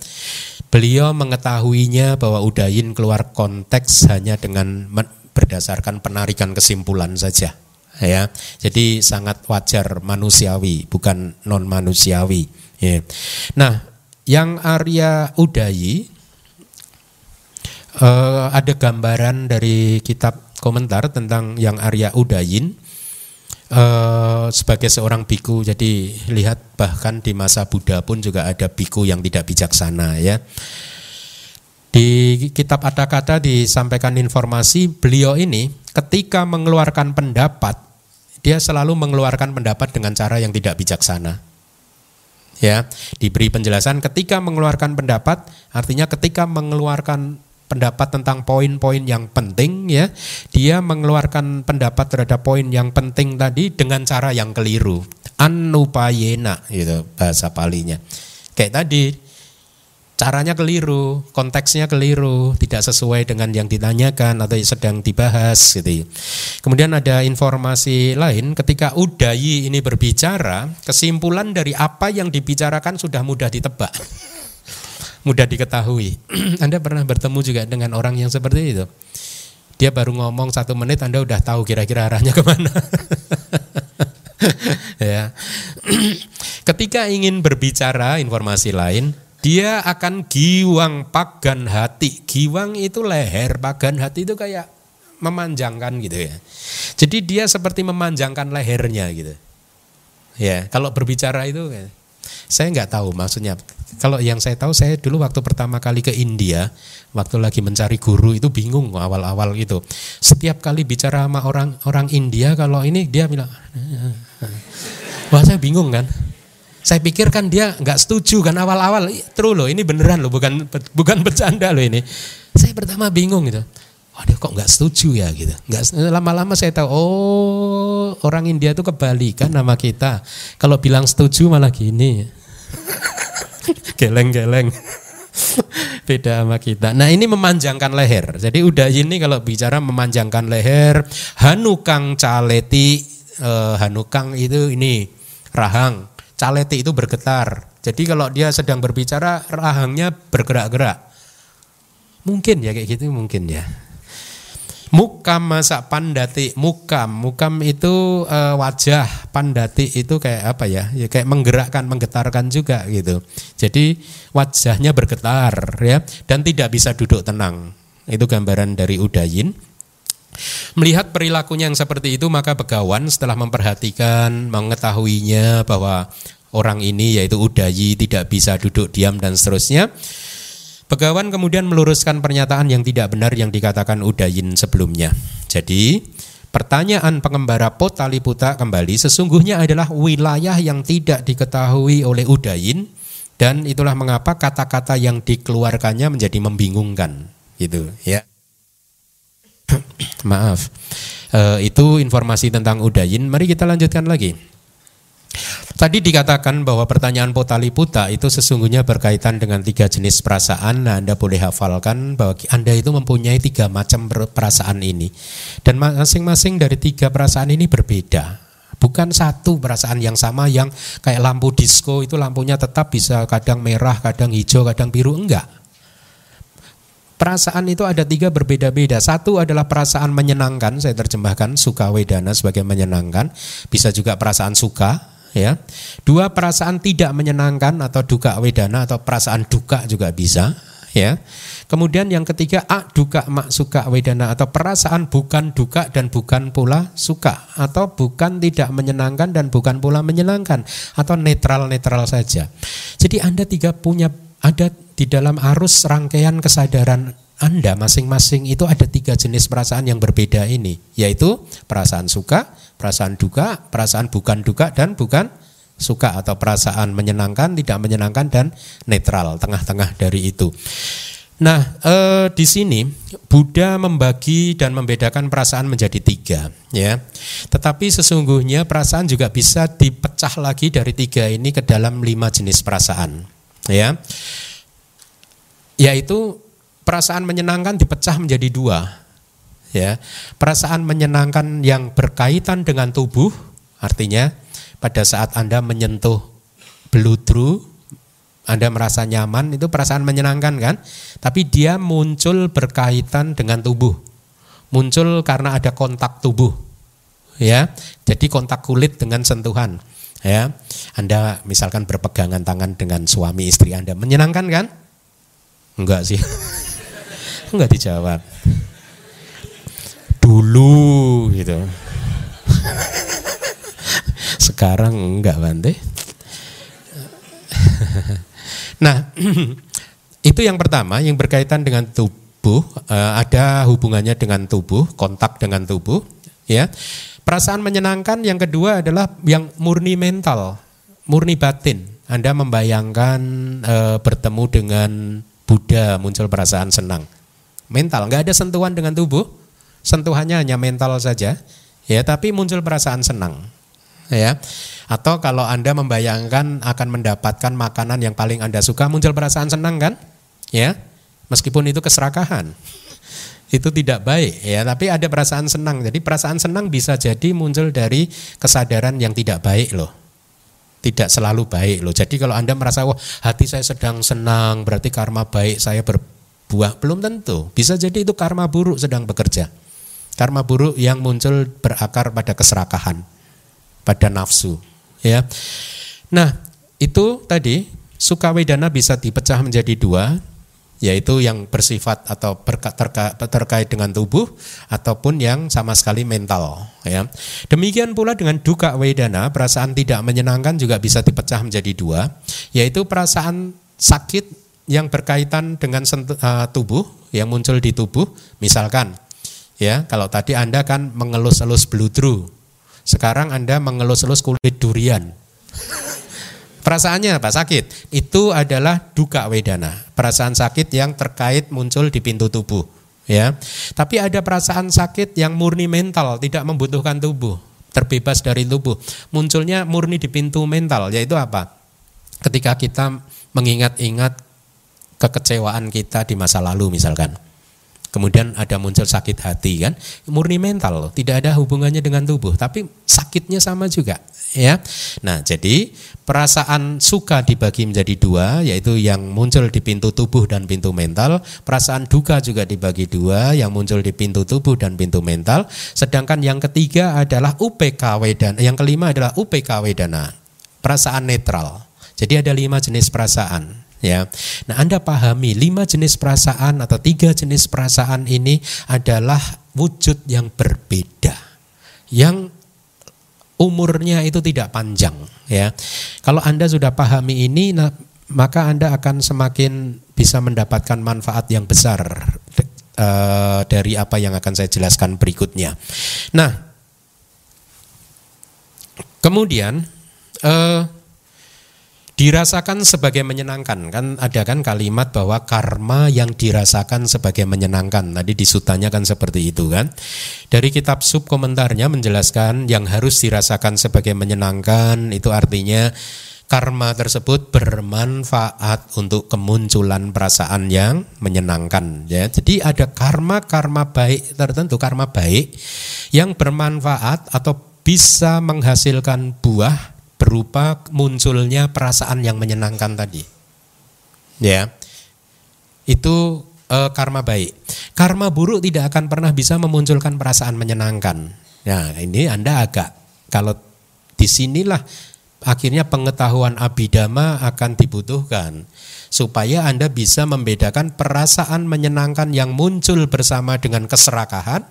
Beliau mengetahuinya bahwa Udayin keluar konteks hanya dengan berdasarkan penarikan kesimpulan saja ya. Jadi sangat wajar manusiawi bukan non manusiawi ya. nah yang Arya Udayi uh, ada gambaran dari kitab komentar tentang yang Arya Udayin uh, sebagai seorang biku. Jadi lihat bahkan di masa Buddha pun juga ada biku yang tidak bijaksana ya di kitab ada kata disampaikan informasi beliau ini ketika mengeluarkan pendapat dia selalu mengeluarkan pendapat dengan cara yang tidak bijaksana. Ya, diberi penjelasan ketika mengeluarkan pendapat artinya ketika mengeluarkan pendapat tentang poin-poin yang penting ya, dia mengeluarkan pendapat terhadap poin yang penting tadi dengan cara yang keliru. Anupayena gitu bahasa palinya. Kayak tadi caranya keliru, konteksnya keliru, tidak sesuai dengan yang ditanyakan atau sedang dibahas gitu. Kemudian ada informasi lain ketika Udayi ini berbicara, kesimpulan dari apa yang dibicarakan sudah mudah ditebak. mudah diketahui. [CLEARS THROAT] Anda pernah bertemu juga dengan orang yang seperti itu? Dia baru ngomong satu menit, Anda udah tahu kira-kira arahnya ke mana. [LAUGHS] ya. [CLEARS THROAT] Ketika ingin berbicara informasi lain, dia akan giwang pagan hati. Giwang itu leher, pagan hati itu kayak memanjangkan gitu ya. Jadi dia seperti memanjangkan lehernya gitu. Ya, kalau berbicara itu saya nggak tahu maksudnya. Kalau yang saya tahu saya dulu waktu pertama kali ke India, waktu lagi mencari guru itu bingung awal-awal itu. Setiap kali bicara sama orang orang India kalau ini dia bilang, wah saya bingung kan. Saya pikir kan dia nggak setuju kan awal-awal. True loh, ini beneran loh, bukan bukan bercanda loh ini. Saya pertama bingung gitu. Waduh kok nggak setuju ya gitu. Nggak lama-lama saya tahu oh orang India itu kebalikan nama kita. Kalau bilang setuju malah gini. [LAUGHS] Geleng-geleng. [LAUGHS] Beda sama kita. Nah ini memanjangkan leher. Jadi udah ini kalau bicara memanjangkan leher. Hanukang caleti. Eh, hanukang itu ini rahang caleti itu bergetar. Jadi kalau dia sedang berbicara rahangnya bergerak-gerak. Mungkin ya kayak gitu mungkin ya. Mukam masa pandati, mukam, mukam itu e, wajah, pandati itu kayak apa ya? Ya kayak menggerakkan, menggetarkan juga gitu. Jadi wajahnya bergetar ya dan tidak bisa duduk tenang. Itu gambaran dari Udayin. Melihat perilakunya yang seperti itu maka Begawan setelah memperhatikan, mengetahuinya bahwa orang ini yaitu Udayi tidak bisa duduk diam dan seterusnya. Begawan kemudian meluruskan pernyataan yang tidak benar yang dikatakan Udayin sebelumnya. Jadi pertanyaan pengembara Potaliputa kembali sesungguhnya adalah wilayah yang tidak diketahui oleh Udayin dan itulah mengapa kata-kata yang dikeluarkannya menjadi membingungkan gitu ya. [CLEARS THROAT] Maaf. E, itu informasi tentang Udayin. Mari kita lanjutkan lagi. Tadi dikatakan bahwa pertanyaan Potaliputa itu sesungguhnya berkaitan dengan tiga jenis perasaan. Nah, Anda boleh hafalkan bahwa Anda itu mempunyai tiga macam perasaan ini. Dan masing-masing dari tiga perasaan ini berbeda. Bukan satu perasaan yang sama yang kayak lampu disco itu lampunya tetap bisa kadang merah, kadang hijau, kadang biru. Enggak. Perasaan itu ada tiga berbeda-beda. Satu adalah perasaan menyenangkan, saya terjemahkan suka wedana sebagai menyenangkan. Bisa juga perasaan suka, ya. Dua perasaan tidak menyenangkan atau duka wedana atau perasaan duka juga bisa, ya. Kemudian yang ketiga a duka mak suka wedana atau perasaan bukan duka dan bukan pula suka atau bukan tidak menyenangkan dan bukan pula menyenangkan atau netral-netral saja. Jadi Anda tiga punya ada di dalam arus rangkaian kesadaran anda masing-masing itu ada tiga jenis perasaan yang berbeda ini, yaitu perasaan suka, perasaan duka, perasaan bukan duka dan bukan suka atau perasaan menyenangkan, tidak menyenangkan dan netral, tengah-tengah dari itu. Nah, eh, di sini Buddha membagi dan membedakan perasaan menjadi tiga, ya. Tetapi sesungguhnya perasaan juga bisa dipecah lagi dari tiga ini ke dalam lima jenis perasaan, ya. Yaitu perasaan menyenangkan dipecah menjadi dua. Ya, perasaan menyenangkan yang berkaitan dengan tubuh, artinya pada saat Anda menyentuh beludru, Anda merasa nyaman, itu perasaan menyenangkan kan? Tapi dia muncul berkaitan dengan tubuh. Muncul karena ada kontak tubuh. Ya, jadi kontak kulit dengan sentuhan. Ya, Anda misalkan berpegangan tangan dengan suami istri Anda, menyenangkan kan? Enggak sih. [LAUGHS] nggak dijawab. Dulu gitu. [LAUGHS] Sekarang enggak Bante [LAUGHS] nah [CLEARS THROAT] itu yang pertama yang berkaitan dengan tubuh. Eh, ada hubungannya dengan tubuh kontak dengan tubuh ya. Perasaan menyenangkan yang kedua adalah yang murni mental murni batin. Anda membayangkan e, bertemu dengan Buddha muncul perasaan senang. Mental, nggak ada sentuhan dengan tubuh, sentuhannya hanya mental saja, ya. Tapi muncul perasaan senang, ya. Atau kalau anda membayangkan akan mendapatkan makanan yang paling anda suka, muncul perasaan senang kan, ya. Meskipun itu keserakahan, itu tidak baik, ya. Tapi ada perasaan senang. Jadi perasaan senang bisa jadi muncul dari kesadaran yang tidak baik loh tidak selalu baik loh. Jadi kalau Anda merasa wah hati saya sedang senang berarti karma baik saya ber, buah belum tentu. Bisa jadi itu karma buruk sedang bekerja. Karma buruk yang muncul berakar pada keserakahan, pada nafsu, ya. Nah, itu tadi suka wedana bisa dipecah menjadi dua, yaitu yang bersifat atau berka, terka, terkait dengan tubuh ataupun yang sama sekali mental ya. Demikian pula dengan duka wedana, perasaan tidak menyenangkan juga bisa dipecah menjadi dua, yaitu perasaan sakit yang berkaitan dengan uh, tubuh yang muncul di tubuh, misalkan ya kalau tadi Anda kan mengelus-elus beludru, sekarang Anda mengelus-elus kulit durian. Perasaannya apa? Sakit. Itu adalah duka wedana. Perasaan sakit yang terkait muncul di pintu tubuh. Ya, tapi ada perasaan sakit yang murni mental, tidak membutuhkan tubuh, terbebas dari tubuh. Munculnya murni di pintu mental, yaitu apa? Ketika kita mengingat-ingat kekecewaan kita di masa lalu misalkan. Kemudian ada muncul sakit hati kan, murni mental loh, tidak ada hubungannya dengan tubuh, tapi sakitnya sama juga, ya. Nah, jadi perasaan suka dibagi menjadi dua, yaitu yang muncul di pintu tubuh dan pintu mental. Perasaan duka juga dibagi dua, yang muncul di pintu tubuh dan pintu mental. Sedangkan yang ketiga adalah UPK wedana, yang kelima adalah UPK wedana, perasaan netral. Jadi ada lima jenis perasaan ya. Nah, Anda pahami lima jenis perasaan atau tiga jenis perasaan ini adalah wujud yang berbeda. Yang umurnya itu tidak panjang ya. Kalau Anda sudah pahami ini nah, maka Anda akan semakin bisa mendapatkan manfaat yang besar uh, dari apa yang akan saya jelaskan berikutnya. Nah, kemudian uh, dirasakan sebagai menyenangkan. Kan ada kan kalimat bahwa karma yang dirasakan sebagai menyenangkan. Tadi di sutanya kan seperti itu kan. Dari kitab sub komentarnya menjelaskan yang harus dirasakan sebagai menyenangkan itu artinya karma tersebut bermanfaat untuk kemunculan perasaan yang menyenangkan ya. Jadi ada karma karma baik tertentu karma baik yang bermanfaat atau bisa menghasilkan buah berupa munculnya perasaan yang menyenangkan tadi. Ya. Itu e, karma baik. Karma buruk tidak akan pernah bisa memunculkan perasaan menyenangkan. Nah, ini Anda agak kalau di sinilah akhirnya pengetahuan abidama akan dibutuhkan supaya Anda bisa membedakan perasaan menyenangkan yang muncul bersama dengan keserakahan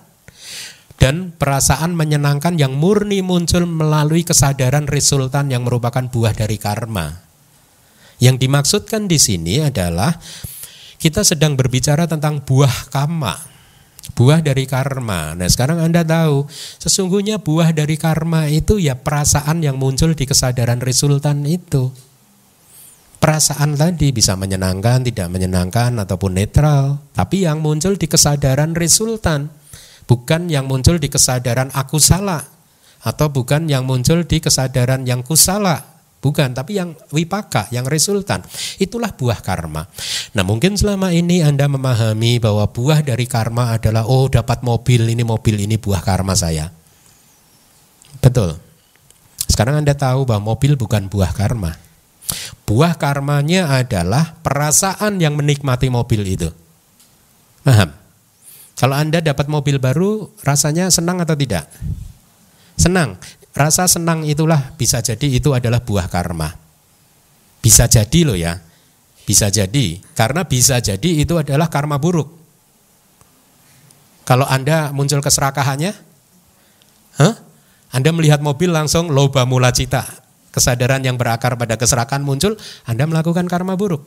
dan perasaan menyenangkan yang murni muncul melalui kesadaran resultan yang merupakan buah dari karma. Yang dimaksudkan di sini adalah kita sedang berbicara tentang buah karma, buah dari karma. Nah, sekarang Anda tahu, sesungguhnya buah dari karma itu ya perasaan yang muncul di kesadaran resultan itu. Perasaan tadi bisa menyenangkan, tidak menyenangkan ataupun netral, tapi yang muncul di kesadaran resultan bukan yang muncul di kesadaran aku salah atau bukan yang muncul di kesadaran yang kusala bukan tapi yang wipaka yang resultan. Itulah buah karma. Nah mungkin selama ini Anda memahami bahwa buah dari karma adalah oh dapat mobil ini mobil ini buah karma saya. Betul. Sekarang Anda tahu bahwa mobil bukan buah karma. Buah karmanya adalah perasaan yang menikmati mobil itu. Paham kalau Anda dapat mobil baru, rasanya senang atau tidak? Senang. Rasa senang itulah bisa jadi itu adalah buah karma. Bisa jadi loh ya. Bisa jadi. Karena bisa jadi itu adalah karma buruk. Kalau Anda muncul keserakahannya, huh? Anda melihat mobil langsung loba mula cita. Kesadaran yang berakar pada keserakahan muncul, Anda melakukan karma buruk.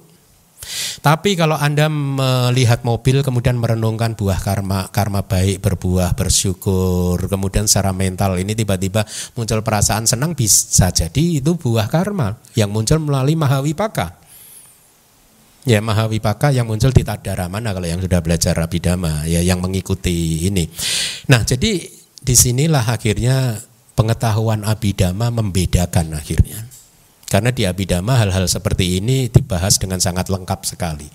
Tapi kalau Anda melihat mobil kemudian merenungkan buah karma, karma baik berbuah, bersyukur, kemudian secara mental ini tiba-tiba muncul perasaan senang bisa jadi itu buah karma yang muncul melalui mahawipaka. Ya mahawipaka yang muncul di tadara mana kalau yang sudah belajar abidama ya yang mengikuti ini. Nah, jadi di sinilah akhirnya pengetahuan abidama membedakan akhirnya. Karena di Abidama hal-hal seperti ini dibahas dengan sangat lengkap sekali.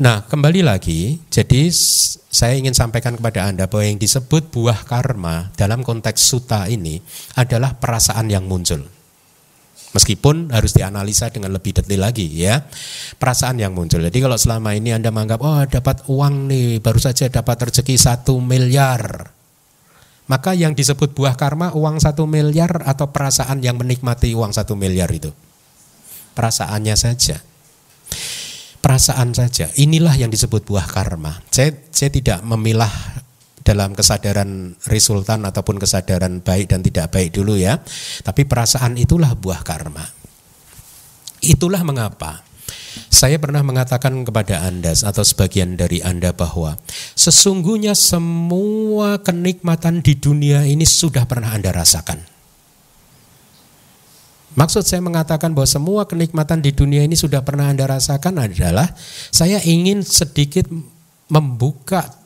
Nah, kembali lagi, jadi saya ingin sampaikan kepada Anda bahwa yang disebut buah karma dalam konteks suta ini adalah perasaan yang muncul. Meskipun harus dianalisa dengan lebih detail lagi ya. Perasaan yang muncul. Jadi kalau selama ini Anda menganggap, oh dapat uang nih, baru saja dapat rezeki satu miliar. Maka yang disebut buah karma uang satu miliar atau perasaan yang menikmati uang satu miliar itu. Perasaannya saja. Perasaan saja. Inilah yang disebut buah karma. Saya, saya tidak memilah dalam kesadaran resultan ataupun kesadaran baik dan tidak baik dulu ya. Tapi perasaan itulah buah karma. Itulah mengapa saya pernah mengatakan kepada Anda atau sebagian dari Anda bahwa sesungguhnya semua kenikmatan di dunia ini sudah pernah Anda rasakan. Maksud saya mengatakan bahwa semua kenikmatan di dunia ini sudah pernah Anda rasakan adalah saya ingin sedikit membuka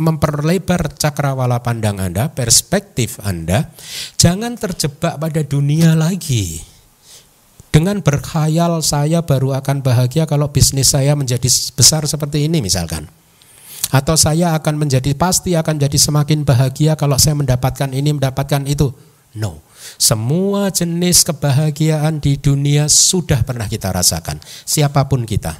memperlebar cakrawala pandang Anda, perspektif Anda, jangan terjebak pada dunia lagi. Dengan berkhayal saya baru akan bahagia kalau bisnis saya menjadi besar seperti ini misalkan. Atau saya akan menjadi pasti akan jadi semakin bahagia kalau saya mendapatkan ini mendapatkan itu. No. Semua jenis kebahagiaan di dunia sudah pernah kita rasakan. Siapa pun kita.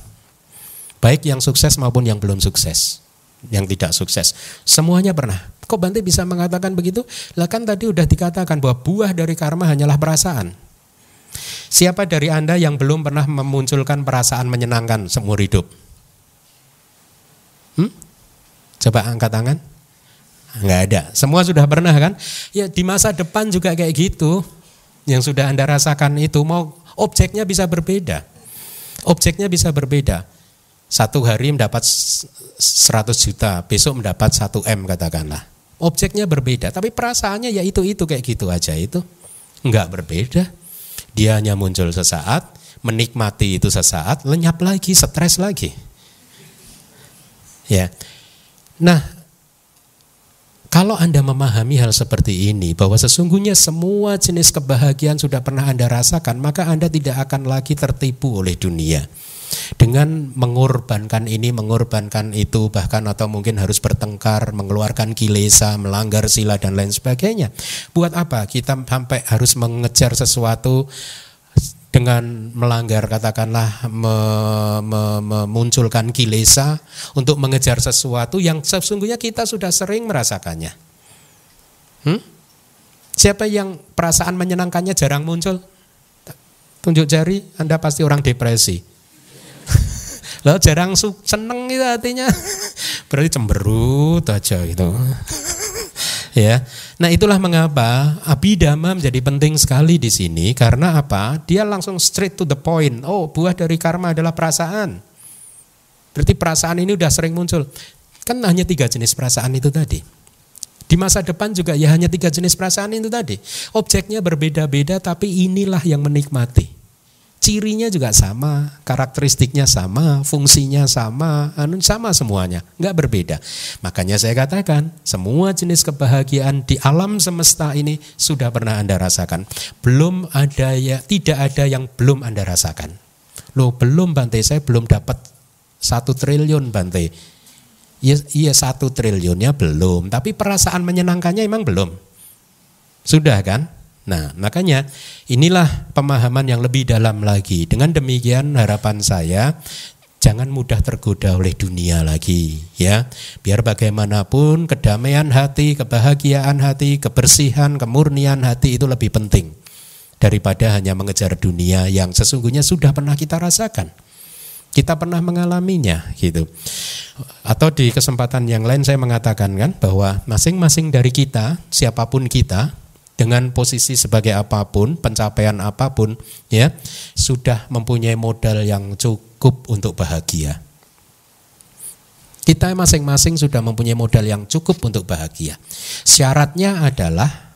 Baik yang sukses maupun yang belum sukses. Yang tidak sukses. Semuanya pernah. Kok Bante bisa mengatakan begitu? Lah kan tadi udah dikatakan bahwa buah dari karma hanyalah perasaan. Siapa dari Anda yang belum pernah memunculkan perasaan menyenangkan seumur hidup? Hmm? Coba angkat tangan. Nggak ada. Semua sudah pernah kan? Ya di masa depan juga kayak gitu. Yang sudah Anda rasakan itu mau objeknya bisa berbeda. Objeknya bisa berbeda. Satu hari mendapat 100 juta, besok mendapat 1 M katakanlah. Objeknya berbeda, tapi perasaannya ya itu-itu kayak gitu aja itu. Enggak berbeda. Dia hanya muncul sesaat, menikmati itu sesaat, lenyap lagi, stres lagi. Ya. Nah, kalau Anda memahami hal seperti ini, bahwa sesungguhnya semua jenis kebahagiaan sudah pernah Anda rasakan, maka Anda tidak akan lagi tertipu oleh dunia. Dengan mengorbankan ini, mengorbankan itu, bahkan atau mungkin harus bertengkar, mengeluarkan kilesa, melanggar sila, dan lain sebagainya. Buat apa kita sampai harus mengejar sesuatu dengan melanggar katakanlah me, me, memunculkan kilesa untuk mengejar sesuatu yang sesungguhnya kita sudah sering merasakannya. Hmm? Siapa yang perasaan menyenangkannya jarang muncul? Tunjuk jari, Anda pasti orang depresi. Lalu jarang seneng itu artinya [LAUGHS] berarti cemberut aja gitu. [LAUGHS] ya. Nah, itulah mengapa abidama menjadi penting sekali di sini karena apa? Dia langsung straight to the point. Oh, buah dari karma adalah perasaan. Berarti perasaan ini udah sering muncul. Kan hanya tiga jenis perasaan itu tadi. Di masa depan juga ya hanya tiga jenis perasaan itu tadi. Objeknya berbeda-beda tapi inilah yang menikmati cirinya juga sama, karakteristiknya sama, fungsinya sama, anu sama semuanya, nggak berbeda. Makanya saya katakan, semua jenis kebahagiaan di alam semesta ini sudah pernah Anda rasakan. Belum ada ya, tidak ada yang belum Anda rasakan. Loh, belum Bante, saya belum dapat satu triliun Bante. Iya, iya satu triliunnya belum, tapi perasaan menyenangkannya emang belum. Sudah kan? Nah, makanya inilah pemahaman yang lebih dalam lagi. Dengan demikian harapan saya jangan mudah tergoda oleh dunia lagi ya. Biar bagaimanapun kedamaian hati, kebahagiaan hati, kebersihan, kemurnian hati itu lebih penting daripada hanya mengejar dunia yang sesungguhnya sudah pernah kita rasakan. Kita pernah mengalaminya gitu. Atau di kesempatan yang lain saya mengatakan kan bahwa masing-masing dari kita, siapa pun kita, dengan posisi sebagai apa pun, pencapaian apa pun, ya sudah mempunyai modal yang cukup untuk bahagia. Kita masing-masing sudah mempunyai modal yang cukup untuk bahagia. Syaratnya adalah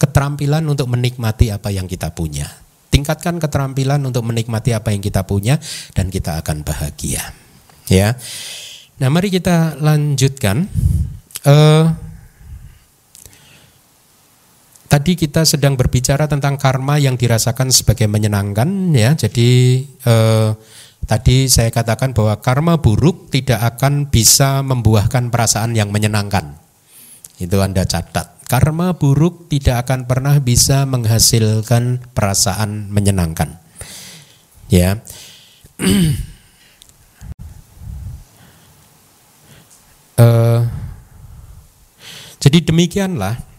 keterampilan untuk menikmati apa yang kita punya. Tingkatkan keterampilan untuk menikmati apa yang kita punya dan kita akan bahagia. Ya. Nah, mari kita lanjutkan. Uh, Tadi kita sedang berbicara tentang karma yang dirasakan sebagai menyenangkan ya. Jadi eh, tadi saya katakan bahwa karma buruk tidak akan bisa membuahkan perasaan yang menyenangkan. Itu Anda catat. Karma buruk tidak akan pernah bisa menghasilkan perasaan menyenangkan. Ya. [CLEARS THROAT] eh, jadi demikianlah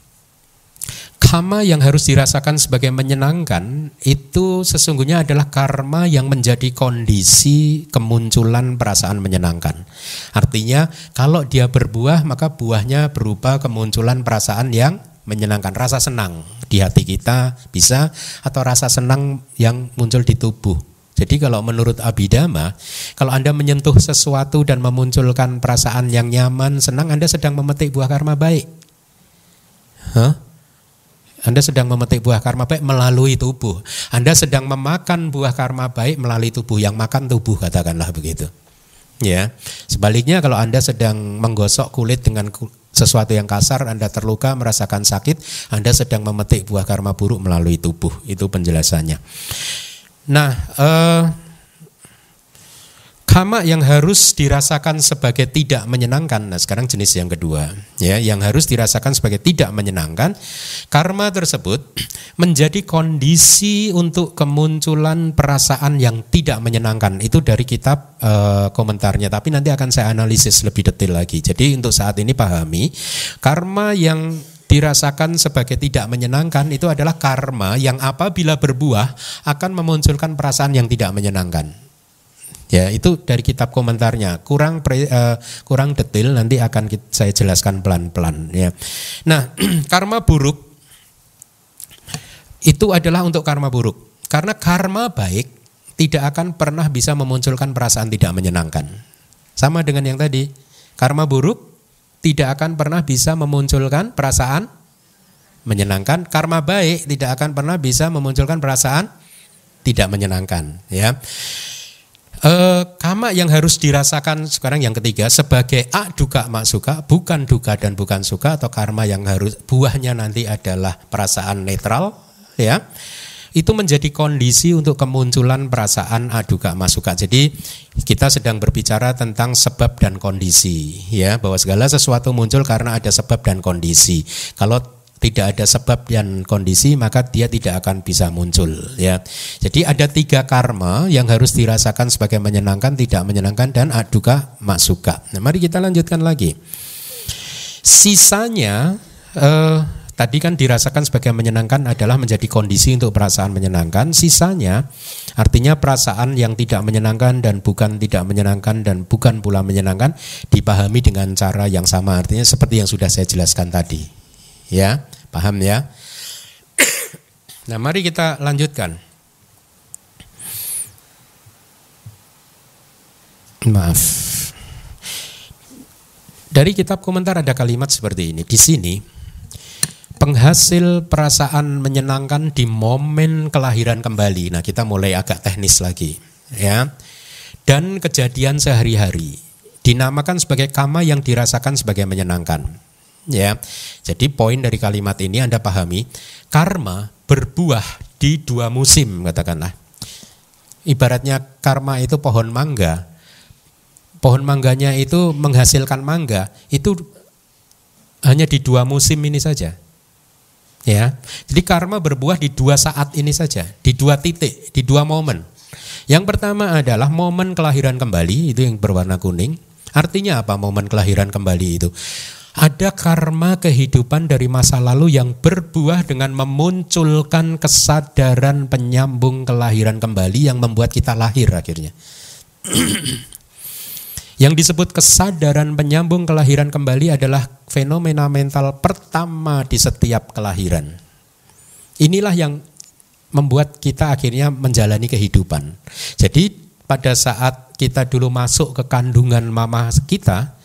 karma yang harus dirasakan sebagai menyenangkan itu sesungguhnya adalah karma yang menjadi kondisi kemunculan perasaan menyenangkan. Artinya kalau dia berbuah maka buahnya berupa kemunculan perasaan yang menyenangkan, rasa senang di hati kita bisa atau rasa senang yang muncul di tubuh. Jadi kalau menurut Abhidhamma, kalau Anda menyentuh sesuatu dan memunculkan perasaan yang nyaman, senang, Anda sedang memetik buah karma baik. Huh? Anda sedang memetik buah karma baik melalui tubuh. Anda sedang memakan buah karma baik melalui tubuh. Yang makan tubuh katakanlah begitu. Ya. Sebaliknya kalau Anda sedang menggosok kulit dengan sesuatu yang kasar, Anda terluka, merasakan sakit, Anda sedang memetik buah karma buruk melalui tubuh. Itu penjelasannya. Nah, eh, Hama yang harus dirasakan sebagai tidak menyenangkan. Nah, sekarang jenis yang kedua, ya, yang harus dirasakan sebagai tidak menyenangkan. Karma tersebut menjadi kondisi untuk kemunculan perasaan yang tidak menyenangkan. Itu dari kitab e, komentarnya, tapi nanti akan saya analisis lebih detail lagi. Jadi untuk saat ini pahami, karma yang dirasakan sebagai tidak menyenangkan itu adalah karma yang apabila berbuah akan memunculkan perasaan yang tidak menyenangkan. Ya, itu dari kitab komentarnya. Kurang pre, uh, kurang detail nanti akan kita, saya jelaskan pelan-pelan ya. Nah, [CLEARS THROAT] karma buruk itu adalah untuk karma buruk. Karena karma baik tidak akan pernah bisa memunculkan perasaan tidak menyenangkan. Sama dengan yang tadi. Karma buruk tidak akan pernah bisa memunculkan perasaan menyenangkan. Karma baik tidak akan pernah bisa memunculkan perasaan tidak menyenangkan, ya. E, kama yang harus dirasakan sekarang yang ketiga sebagai a duka mak suka bukan duka dan bukan suka atau karma yang harus buahnya nanti adalah perasaan netral ya itu menjadi kondisi untuk kemunculan perasaan aduga masuka. Jadi kita sedang berbicara tentang sebab dan kondisi ya bahwa segala sesuatu muncul karena ada sebab dan kondisi. Kalau tidak ada sebab dan kondisi maka dia tidak akan bisa muncul ya. Jadi ada tiga karma yang harus dirasakan sebagai menyenangkan, tidak menyenangkan dan aduga masuka. Nah, mari kita lanjutkan lagi. Sisanya eh, Tadi kan dirasakan sebagai menyenangkan adalah menjadi kondisi untuk perasaan menyenangkan. Sisanya artinya perasaan yang tidak menyenangkan dan bukan tidak menyenangkan dan bukan pula menyenangkan dipahami dengan cara yang sama. Artinya seperti yang sudah saya jelaskan tadi. Ya, paham ya? [COUGHS] Nah, mari kita lanjutkan. Maaf. Dari kitab komentar ada kalimat seperti ini. Di sini penghasil perasaan menyenangkan di momen kelahiran kembali. Nah, kita mulai agak teknis lagi, ya. Dan kejadian sehari-hari dinamakan sebagai kama yang dirasakan sebagai menyenangkan. Ya. Jadi poin dari kalimat ini Anda pahami, karma berbuah di dua musim katakanlah. Ibaratnya karma itu pohon mangga. Pohon mangganya itu menghasilkan mangga, itu hanya di dua musim ini saja Ya, jadi karma berbuah di dua saat ini saja, di dua titik, di dua momen. Yang pertama adalah momen kelahiran kembali, itu yang berwarna kuning. Artinya apa momen kelahiran kembali itu? Ada karma kehidupan dari masa lalu yang berbuah dengan memunculkan kesadaran penyambung kelahiran kembali yang membuat kita lahir akhirnya. [CLEARS THROAT] Yang disebut kesadaran penyambung kelahiran kembali adalah fenomena mental pertama di setiap kelahiran. Inilah yang membuat kita akhirnya menjalani kehidupan. Jadi pada saat kita dulu masuk ke kandungan mama kita,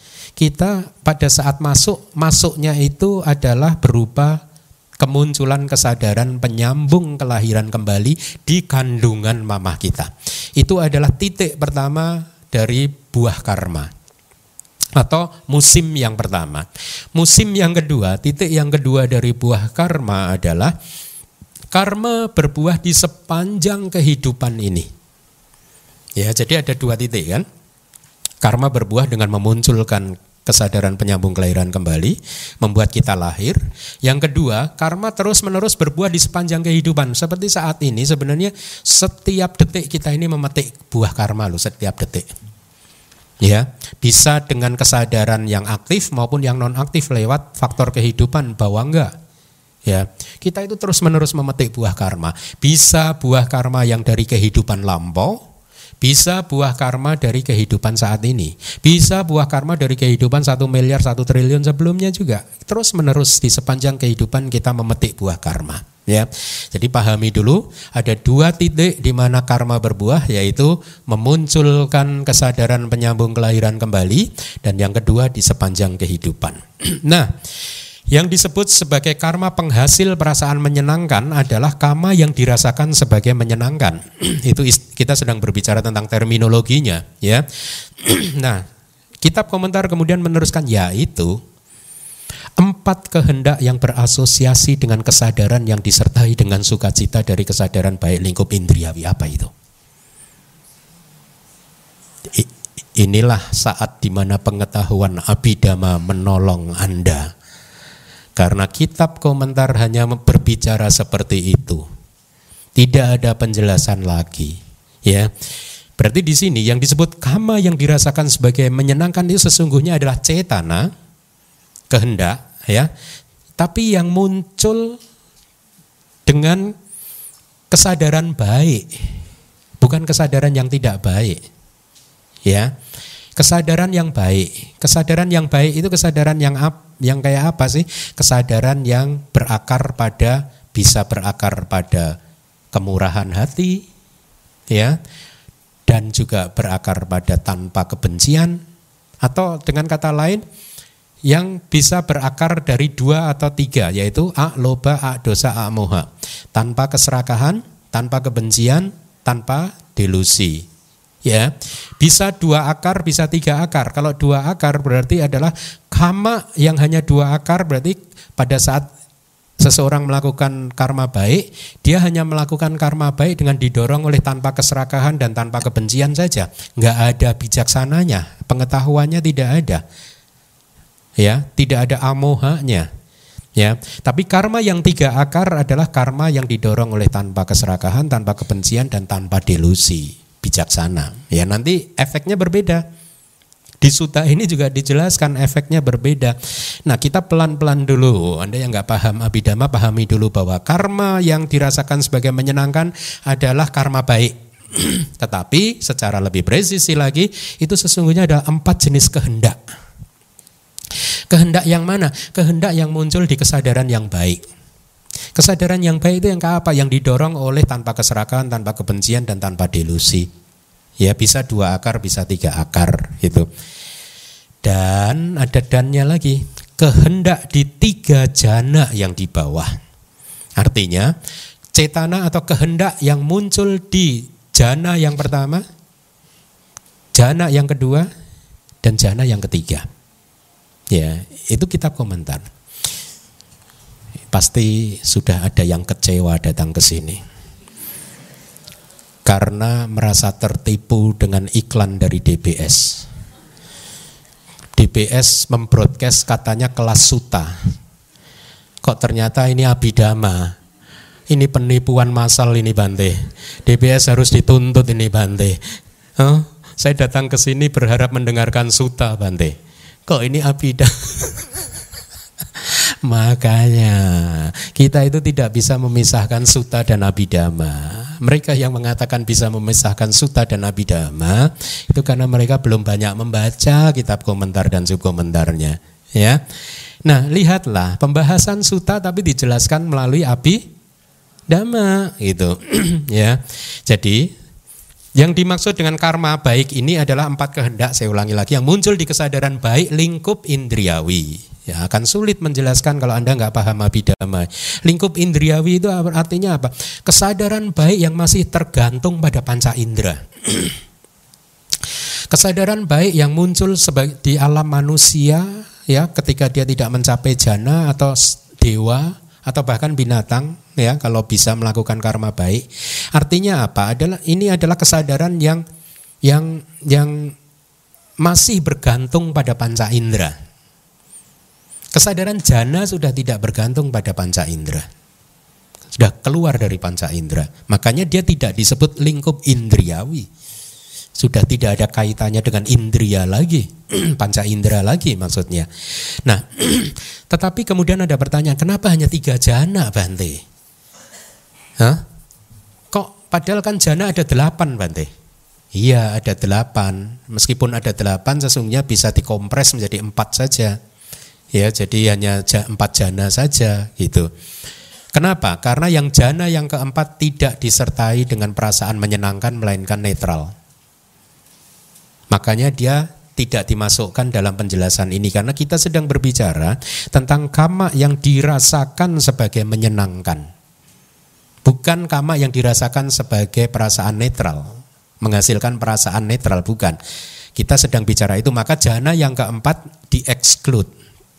kita pada saat masuk, masuknya itu adalah berupa kemunculan kesadaran penyambung kelahiran kembali di kandungan mama kita. Itu adalah titik pertama dari buah karma atau musim yang pertama. Musim yang kedua, titik yang kedua dari buah karma adalah karma berbuah di sepanjang kehidupan ini. Ya, jadi ada dua titik kan. Karma berbuah dengan memunculkan kesadaran penyambung kelahiran kembali, membuat kita lahir. Yang kedua, karma terus-menerus berbuah di sepanjang kehidupan. Seperti saat ini sebenarnya setiap detik kita ini memetik buah karma loh, setiap detik ya bisa dengan kesadaran yang aktif maupun yang non aktif lewat faktor kehidupan bahwa enggak ya kita itu terus menerus memetik buah karma bisa buah karma yang dari kehidupan lampau bisa buah karma dari kehidupan saat ini bisa buah karma dari kehidupan satu miliar satu triliun sebelumnya juga terus menerus di sepanjang kehidupan kita memetik buah karma ya. Jadi pahami dulu ada dua titik di mana karma berbuah yaitu memunculkan kesadaran penyambung kelahiran kembali dan yang kedua di sepanjang kehidupan. [CLEARS THROAT] nah, yang disebut sebagai karma penghasil perasaan menyenangkan adalah karma yang dirasakan sebagai menyenangkan. [CLEARS THROAT] Itu kita sedang berbicara tentang terminologinya, ya. [CLEARS THROAT] nah, kitab komentar kemudian meneruskan yaitu Empat kehendak yang berasosiasi dengan kesadaran yang disertai dengan sukacita dari kesadaran baik lingkup indriawi apa itu? Inilah saat di mana pengetahuan abidama menolong Anda. Karena kitab komentar hanya berbicara seperti itu. Tidak ada penjelasan lagi. Ya, Berarti di sini yang disebut kama yang dirasakan sebagai menyenangkan itu sesungguhnya adalah cetana, kehendak ya. Tapi yang muncul dengan kesadaran baik, bukan kesadaran yang tidak baik. Ya. Kesadaran yang baik. Kesadaran yang baik itu kesadaran yang ap, yang kayak apa sih? Kesadaran yang berakar pada bisa berakar pada kemurahan hati, ya, dan juga berakar pada tanpa kebencian, atau dengan kata lain yang bisa berakar dari dua atau tiga yaitu a loba a dosa a moha tanpa keserakahan tanpa kebencian tanpa delusi ya bisa dua akar bisa tiga akar kalau dua akar berarti adalah kama yang hanya dua akar berarti pada saat seseorang melakukan karma baik, dia hanya melakukan karma baik dengan didorong oleh tanpa keserakahan dan tanpa kebencian saja. Nggak ada bijaksananya, pengetahuannya tidak ada. Ya, tidak ada amohanya. Ya, tapi karma yang tiga akar adalah karma yang didorong oleh tanpa keserakahan, tanpa kebencian dan tanpa delusi, bijaksana. Ya, nanti efeknya berbeda. Di suta ini juga dijelaskan efeknya berbeda. Nah kita pelan-pelan dulu. Anda yang nggak paham abidama pahami dulu bahwa karma yang dirasakan sebagai menyenangkan adalah karma baik. [CLEARS THROAT] Tetapi secara lebih presisi lagi itu sesungguhnya ada empat jenis kehendak. Kehendak yang mana? Kehendak yang muncul di kesadaran yang baik. Kesadaran yang baik itu yang apa? Yang didorong oleh tanpa keserakahan, tanpa kebencian, dan tanpa delusi. Ya bisa dua akar, bisa tiga akar gitu. Dan ada dannya lagi, kehendak di tiga jana yang di bawah. Artinya, cetana atau kehendak yang muncul di jana yang pertama, jana yang kedua, dan jana yang ketiga. Ya, itu kitab komentar. Pasti sudah ada yang kecewa datang ke sini karena merasa tertipu dengan iklan dari DBS. DBS membroadcast katanya kelas suta. Kok ternyata ini abidama. Ini penipuan massal ini Bante. DBS harus dituntut ini Bante. Huh? Saya datang ke sini berharap mendengarkan suta Bante. Kok ini abidama? [LAUGHS] Makanya kita itu tidak bisa memisahkan suta dan abidama. Mereka yang mengatakan bisa memisahkan suta dan abidama itu karena mereka belum banyak membaca kitab komentar dan subkomentarnya, ya. Nah, lihatlah pembahasan suta tapi dijelaskan melalui abidama itu, [CLEARS THROAT] ya. Jadi yang dimaksud dengan karma baik ini adalah empat kehendak, saya ulangi lagi, yang muncul di kesadaran baik lingkup indriawi. Ya, akan sulit menjelaskan kalau Anda nggak paham abidama. Lingkup indriawi itu artinya apa? Kesadaran baik yang masih tergantung pada panca indera. [CLEARS THROAT] Kesadaran baik yang muncul di alam manusia ya ketika dia tidak mencapai jana atau dewa atau bahkan binatang ya kalau bisa melakukan karma baik. Artinya apa? Adalah ini adalah kesadaran yang yang yang masih bergantung pada panca indera. Kesadaran jana sudah tidak bergantung pada panca indera. Sudah keluar dari panca indera. Makanya dia tidak disebut lingkup indriawi. Sudah tidak ada kaitannya dengan indria lagi. [CLEARS THROAT] panca indera lagi maksudnya. Nah, [CLEARS THROAT] tetapi kemudian ada pertanyaan, kenapa hanya tiga jana Bante? Hah? Kok padahal kan jana ada delapan Bante? Iya ada delapan. Meskipun ada delapan sesungguhnya bisa dikompres menjadi empat saja ya jadi hanya empat jana saja gitu. Kenapa? Karena yang jana yang keempat tidak disertai dengan perasaan menyenangkan melainkan netral. Makanya dia tidak dimasukkan dalam penjelasan ini karena kita sedang berbicara tentang kama yang dirasakan sebagai menyenangkan. Bukan kama yang dirasakan sebagai perasaan netral, menghasilkan perasaan netral bukan. Kita sedang bicara itu maka jana yang keempat dieksklud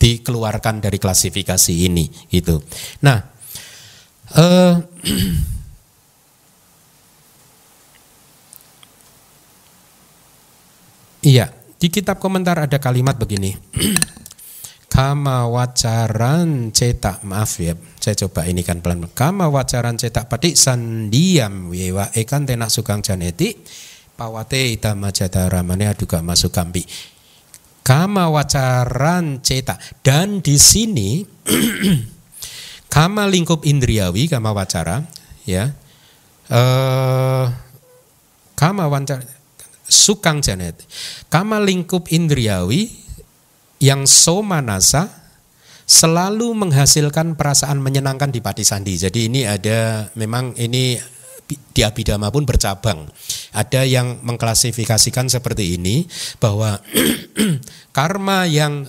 dikeluarkan dari klasifikasi ini gitu. Nah, uh, [CLEARS THROAT] iya di kitab komentar ada kalimat begini. [CLEARS THROAT] Kama wacaran cetak maaf ya saya coba ini kan pelan Kama wacaran cetak patik sandiam wewa ekan tenak sukang janeti pawate itama jatara mane aduga masuk kambi Kama wacaran cetak. Dan di sini [CLEARS THROAT] kama lingkup indriawi, kama wacara, ya. Uh, kama wacara sukang janet. Kama lingkup indriawi yang somanasa selalu menghasilkan perasaan menyenangkan di pati sandi. Jadi ini ada memang ini di abidama pun bercabang. Ada yang mengklasifikasikan seperti ini bahwa [CLEARS THROAT] karma yang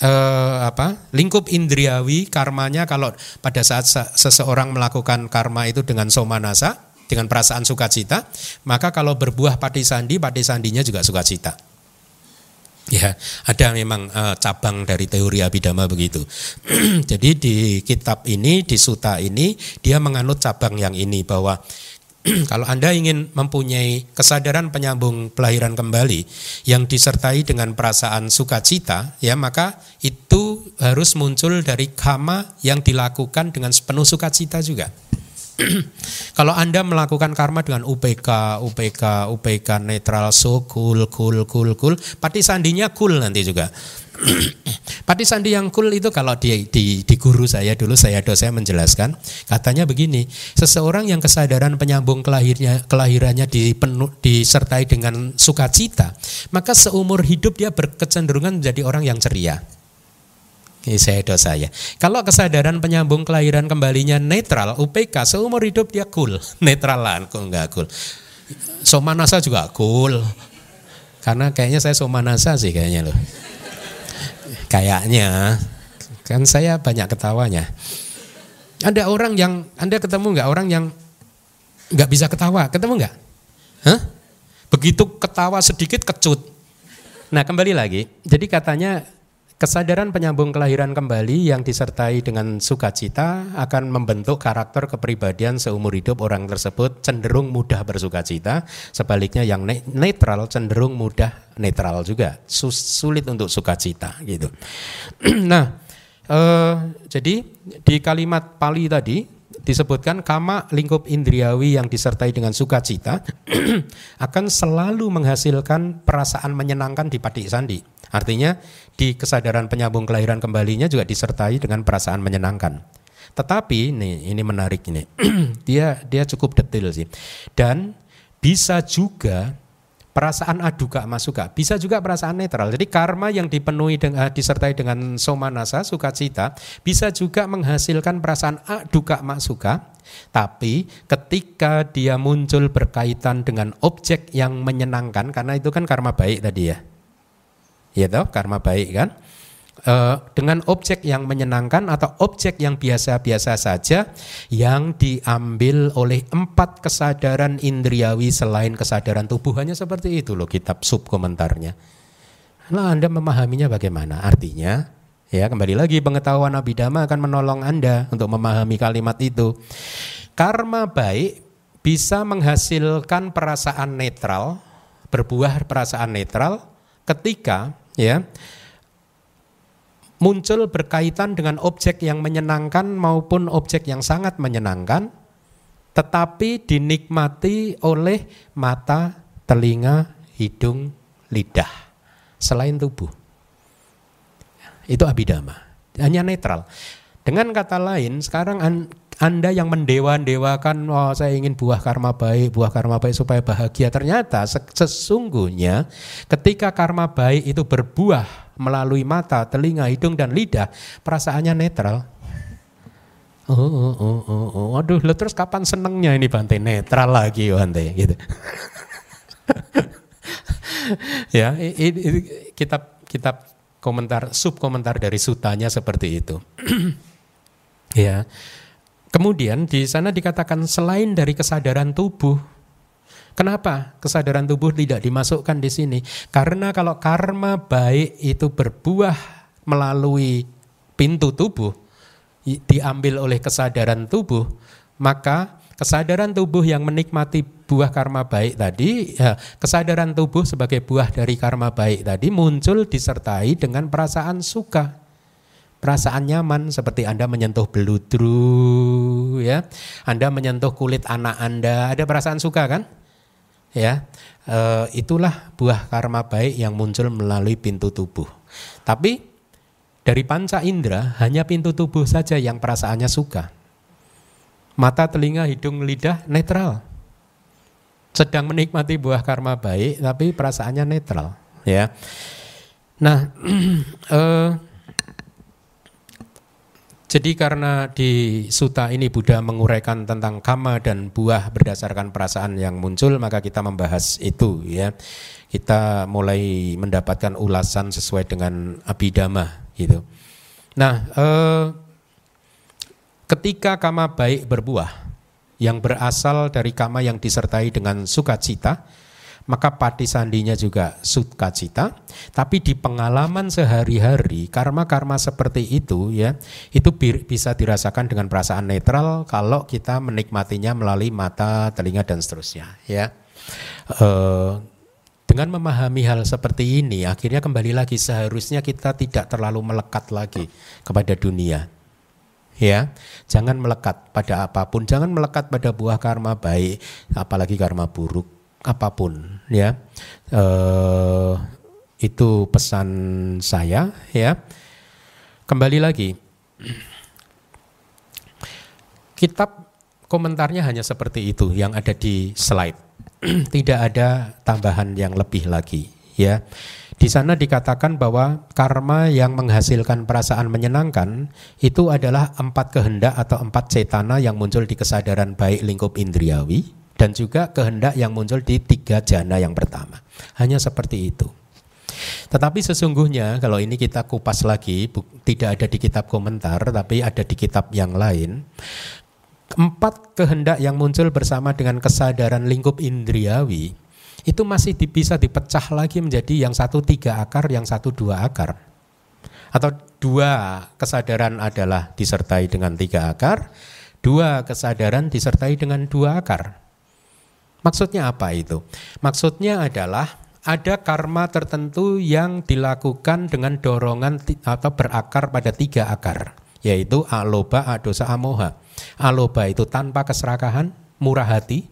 eh, apa lingkup indriawi karmanya kalau pada saat seseorang melakukan karma itu dengan somanasa dengan perasaan sukacita maka kalau berbuah pati sandi pati sandinya juga sukacita Ya, ada memang uh, cabang dari teori abidama begitu. [CLEARS THROAT] Jadi di kitab ini, di suta ini, dia menganut cabang yang ini bahwa [CLEARS THROAT] kalau Anda ingin mempunyai kesadaran penyambung pelahiran kembali yang disertai dengan perasaan sukacita, ya maka itu harus muncul dari kama yang dilakukan dengan sepenuh sukacita juga. [CLEARS THROAT] kalau Anda melakukan karma dengan UPK, UPK, UPK netral, so cool, cool, cool, cool, pati sandinya cool nanti juga. [CLEARS THROAT] pati sandi yang cool itu kalau di, di, di guru saya dulu saya dosen menjelaskan katanya begini seseorang yang kesadaran penyambung kelahirnya kelahirannya dipenuh, disertai dengan sukacita maka seumur hidup dia berkecenderungan menjadi orang yang ceria saya dosa ya. Kalau kesadaran penyambung kelahiran kembalinya netral, UPK seumur hidup dia cool, [LAUGHS] netralan, kok enggak cool. Somanasa juga cool. Karena kayaknya saya somanasa sih kayaknya loh. Kayaknya kan saya banyak ketawanya. Ada orang yang Anda ketemu nggak orang yang nggak bisa ketawa, ketemu nggak? Hah? Begitu ketawa sedikit kecut. Nah kembali lagi, jadi katanya Kesadaran penyambung kelahiran kembali yang disertai dengan sukacita akan membentuk karakter kepribadian seumur hidup orang tersebut cenderung mudah bersukacita, sebaliknya yang netral cenderung mudah netral juga, sulit untuk sukacita gitu. [CLEARS THROAT] nah, eh, jadi di kalimat Pali tadi disebutkan kama lingkup indriawi yang disertai dengan sukacita [CLEARS THROAT] akan selalu menghasilkan perasaan menyenangkan di padik sandi. Artinya di kesadaran penyambung kelahiran kembalinya juga disertai dengan perasaan menyenangkan. Tetapi nih ini menarik ini. [CLEARS THROAT] dia dia cukup detail sih. Dan bisa juga perasaan aduka masuka, bisa juga perasaan netral. Jadi karma yang dipenuhi dengan disertai dengan somanasa sukacita bisa juga menghasilkan perasaan aduka masuka. Tapi ketika dia muncul berkaitan dengan objek yang menyenangkan karena itu kan karma baik tadi ya. Ya toh, karma baik kan? uh, dengan objek yang menyenangkan atau objek yang biasa-biasa saja yang diambil oleh empat kesadaran indriawi selain kesadaran tubuh hanya seperti itu loh kitab sub komentarnya. Nah Anda memahaminya bagaimana? Artinya ya kembali lagi pengetahuan abidama akan menolong Anda untuk memahami kalimat itu. Karma baik bisa menghasilkan perasaan netral, berbuah perasaan netral ketika ya muncul berkaitan dengan objek yang menyenangkan maupun objek yang sangat menyenangkan, tetapi dinikmati oleh mata, telinga, hidung, lidah, selain tubuh. Itu abidama, hanya netral. Dengan kata lain, sekarang anda yang mendewa-dewakan, oh saya ingin buah karma baik, buah karma baik supaya bahagia. Ternyata sesungguhnya ketika karma baik itu berbuah melalui mata, telinga, hidung dan lidah, perasaannya netral. Oh, oh, oh, oh, oh. aduh, lo terus kapan senengnya ini Bante netral lagi Bante gitu. [LAUGHS] ya, ini, kitab kitab komentar sub komentar dari sutanya seperti itu. [CLEARS THROAT] ya. Kemudian di sana dikatakan selain dari kesadaran tubuh Kenapa kesadaran tubuh tidak dimasukkan di sini? Karena kalau karma baik itu berbuah melalui pintu tubuh, diambil oleh kesadaran tubuh, maka kesadaran tubuh yang menikmati buah karma baik tadi, ya, kesadaran tubuh sebagai buah dari karma baik tadi muncul disertai dengan perasaan suka. Perasaan nyaman seperti Anda menyentuh beludru ya. Anda menyentuh kulit anak Anda, ada perasaan suka kan? ya e, itulah buah karma baik yang muncul melalui pintu tubuh. Tapi dari panca indera hanya pintu tubuh saja yang perasaannya suka. Mata, telinga, hidung, lidah netral. sedang menikmati buah karma baik tapi perasaannya netral ya. Nah, [CLEARS THROAT] eh, jadi karena di suta ini Buddha menguraikan tentang kama dan buah berdasarkan perasaan yang muncul, maka kita membahas itu ya. Kita mulai mendapatkan ulasan sesuai dengan abidama gitu. Nah, eh, ketika kama baik berbuah yang berasal dari kama yang disertai dengan sukacita, maka pati sandinya juga sukacita. Tapi di pengalaman sehari-hari karma-karma seperti itu ya itu bisa dirasakan dengan perasaan netral kalau kita menikmatinya melalui mata, telinga dan seterusnya ya. E, dengan memahami hal seperti ini akhirnya kembali lagi seharusnya kita tidak terlalu melekat lagi kepada dunia ya jangan melekat pada apa pun jangan melekat pada buah karma baik apalagi karma buruk apa pun ya. Uh, itu pesan saya ya. Kembali lagi. Kitab komentarnya hanya seperti itu yang ada di slide. [CLEARS THROAT] Tidak ada tambahan yang lebih lagi ya. Di sana dikatakan bahwa karma yang menghasilkan perasaan menyenangkan itu adalah empat kehendak atau empat cetana yang muncul di kesadaran baik lingkup indriawi dan juga kehendak yang muncul di tiga jana yang pertama. Hanya seperti itu. Tetapi sesungguhnya kalau ini kita kupas lagi tidak ada di kitab komentar tapi ada di kitab yang lain. Empat kehendak yang muncul bersama dengan kesadaran lingkup indriawi itu masih bisa dipecah lagi menjadi yang satu tiga akar, yang satu dua akar. Atau dua kesadaran adalah disertai dengan tiga akar, dua kesadaran disertai dengan dua akar. Maksudnya apa itu? Maksudnya adalah ada karma tertentu yang dilakukan dengan dorongan atau berakar pada tiga akar, yaitu aloba, adosa, amoha. Aloba itu tanpa keserakahan, murah hati.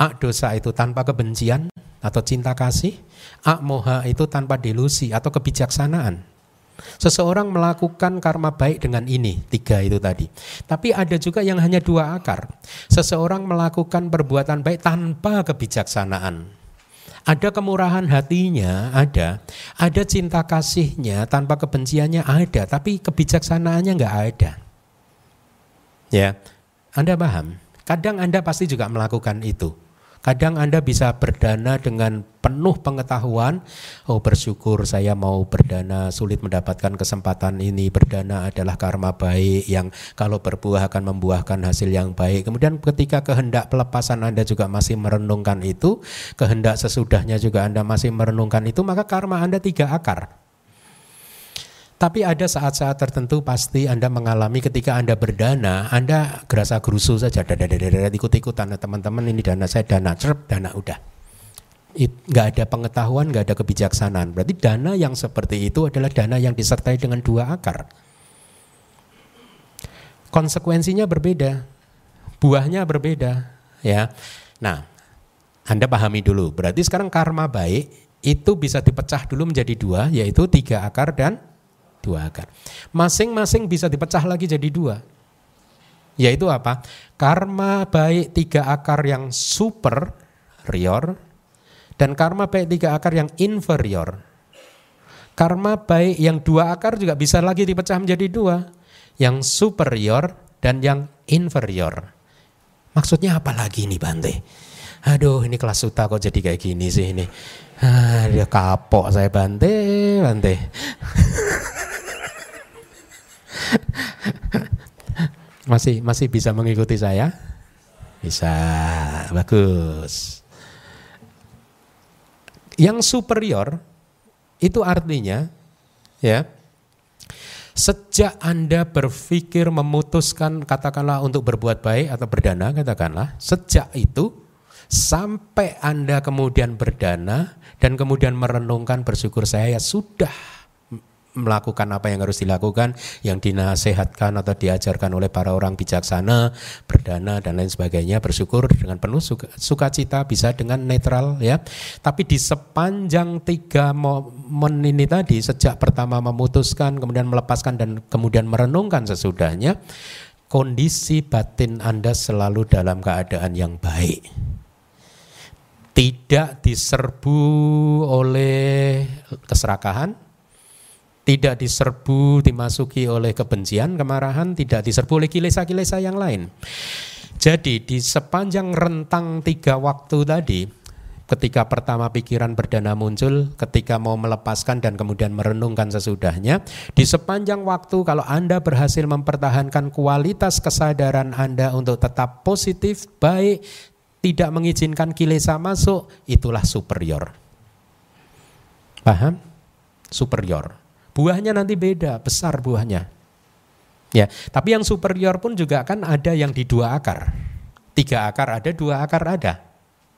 Adosa itu tanpa kebencian atau cinta kasih. Akmoha itu tanpa delusi atau kebijaksanaan. Seseorang melakukan karma baik dengan ini, tiga itu tadi. Tapi ada juga yang hanya dua akar. Seseorang melakukan perbuatan baik tanpa kebijaksanaan. Ada kemurahan hatinya, ada. Ada cinta kasihnya tanpa kebenciannya, ada. Tapi kebijaksanaannya nggak ada. Ya, Anda paham? Kadang Anda pasti juga melakukan itu. Kadang Anda bisa berdana dengan penuh pengetahuan, oh bersyukur saya mau berdana, sulit mendapatkan kesempatan ini. Berdana adalah karma baik yang kalau berbuah akan membuahkan hasil yang baik. Kemudian ketika kehendak pelepasan Anda juga masih merenungkan itu, kehendak sesudahnya juga Anda masih merenungkan itu, maka karma Anda tiga akar. Tapi ada saat-saat tertentu pasti Anda mengalami ketika Anda berdana, Anda gerasa gerusu saja, ikut-ikutan teman-teman ini dana saya dana cerp dana udah. Nggak ada pengetahuan, nggak ada kebijaksanaan. Berarti dana yang seperti itu adalah dana yang disertai dengan dua akar. Konsekuensinya berbeda, buahnya berbeda, ya. Nah, Anda pahami dulu. Berarti sekarang karma baik itu bisa dipecah dulu menjadi dua, yaitu tiga akar dan dua akar. Masing-masing bisa dipecah lagi jadi dua. Yaitu apa? Karma baik tiga akar yang superior dan karma baik tiga akar yang inferior. Karma baik yang dua akar juga bisa lagi dipecah menjadi dua. Yang superior dan yang inferior. Maksudnya apa lagi nih Bante? Aduh ini kelas suta kok jadi kayak gini sih ini. Ah, dia kapok saya Bante, Bante. [LAUGHS] masih masih bisa mengikuti saya? Bisa. Bagus. Yang superior itu artinya ya Sejak Anda berpikir memutuskan katakanlah untuk berbuat baik atau berdana katakanlah, sejak itu sampai Anda kemudian berdana dan kemudian merenungkan bersyukur saya ya sudah melakukan apa yang harus dilakukan, yang dinasehatkan atau diajarkan oleh para orang bijaksana, berdana dan lain sebagainya, bersyukur dengan penuh suka, sukacita bisa dengan netral ya. Tapi di sepanjang tiga momen ini tadi, sejak pertama memutuskan, kemudian melepaskan dan kemudian merenungkan sesudahnya, kondisi batin Anda selalu dalam keadaan yang baik. tidak diserbu oleh keserakahan, tidak diserbu dimasuki oleh kebencian, kemarahan, tidak diserbu oleh kilesa-kilesa yang lain. Jadi di sepanjang rentang tiga waktu tadi, ketika pertama pikiran berdana muncul, ketika mau melepaskan dan kemudian merenungkan sesudahnya, di sepanjang waktu kalau Anda berhasil mempertahankan kualitas kesadaran Anda untuk tetap positif, baik, tidak mengizinkan kilesa masuk, itulah superior. Paham? Superior. Buahnya nanti beda, besar buahnya. Ya, tapi yang superior pun juga kan ada yang di dua akar. Tiga akar ada, dua akar ada.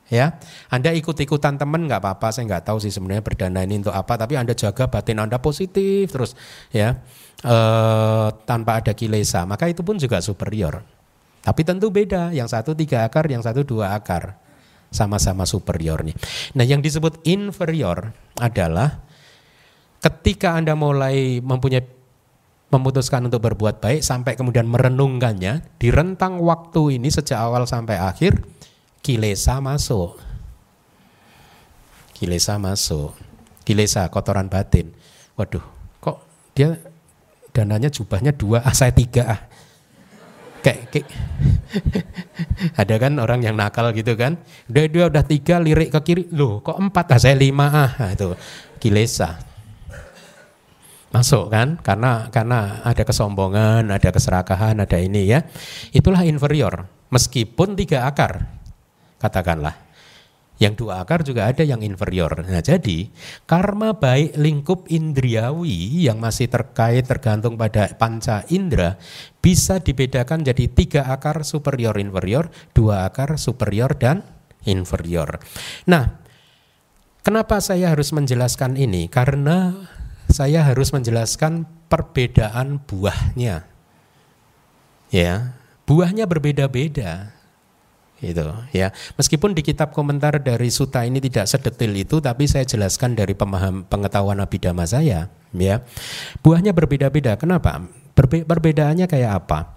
Ya, Anda ikut-ikutan teman nggak apa-apa, saya nggak tahu sih sebenarnya berdana ini untuk apa, tapi Anda jaga batin Anda positif terus ya, e, tanpa ada kilesa, maka itu pun juga superior. Tapi tentu beda, yang satu tiga akar, yang satu dua akar. Sama-sama superior nih. Nah yang disebut inferior adalah ketika Anda mulai mempunyai memutuskan untuk berbuat baik sampai kemudian merenungkannya di rentang waktu ini sejak awal sampai akhir kilesa masuk. Kilesa masuk. Kilesa kotoran batin. Waduh, kok dia dananya jubahnya dua, ah saya tiga ah kayak, kayak [LAUGHS] ada kan orang yang nakal gitu kan udah dia udah tiga lirik ke kiri loh kok empat ah saya lima ah nah, itu kilesa masuk kan karena karena ada kesombongan ada keserakahan ada ini ya itulah inferior meskipun tiga akar katakanlah yang dua akar juga ada yang inferior. Nah, jadi karma baik lingkup indriawi yang masih terkait tergantung pada panca indera bisa dibedakan jadi tiga akar superior inferior, dua akar superior dan inferior. Nah, kenapa saya harus menjelaskan ini? Karena saya harus menjelaskan perbedaan buahnya. Ya, buahnya berbeda-beda itu ya. Meskipun di kitab komentar dari suta ini tidak sedetil itu tapi saya jelaskan dari pemaham pengetahuan abidama saya ya. Buahnya berbeda-beda kenapa? Berbe perbedaannya kayak apa?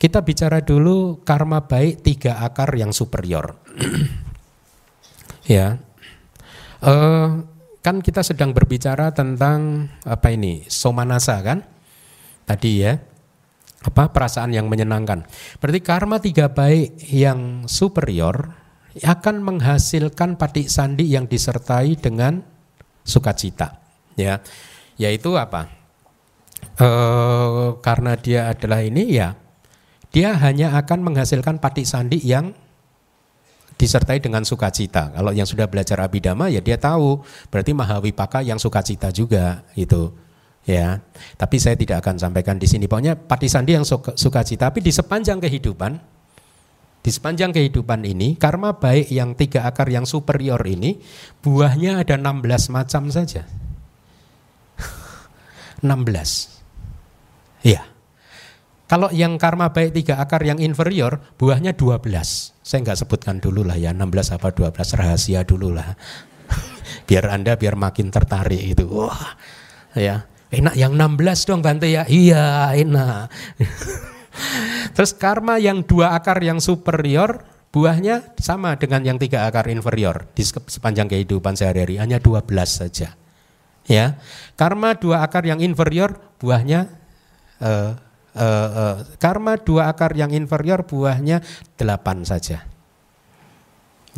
Kita bicara dulu karma baik tiga akar yang superior. [CLEARS THROAT] Ya. Uh, kan kita sedang berbicara tentang apa ini somanasa kan tadi ya apa perasaan yang menyenangkan. Berarti karma tiga baik yang superior akan menghasilkan patik sandi yang disertai dengan sukacita. Ya, yaitu apa? E, karena dia adalah ini ya, dia hanya akan menghasilkan patik sandi yang disertai dengan sukacita. Kalau yang sudah belajar abidama ya dia tahu, berarti mahawipaka yang sukacita juga itu ya. Tapi saya tidak akan sampaikan di sini. Pokoknya pati sandi yang suka, sukacita. Tapi di sepanjang kehidupan, di sepanjang kehidupan ini, karma baik yang tiga akar yang superior ini, buahnya ada 16 macam saja. [LAUGHS] 16. Iya. Kalau yang karma baik tiga akar yang inferior, buahnya 12. Saya nggak sebutkan dulu lah ya, 16 apa 12, rahasia dulu lah. [LAUGHS] biar Anda biar makin tertarik itu. Wah, ya. Enak yang 16 dong Bante ya. Iya enak. [LAUGHS] Terus karma yang dua akar yang superior buahnya sama dengan yang tiga akar inferior di sepanjang kehidupan sehari-hari hanya 12 saja. Ya, karma dua akar yang inferior buahnya uh, uh, uh, karma dua akar yang inferior buahnya 8 saja.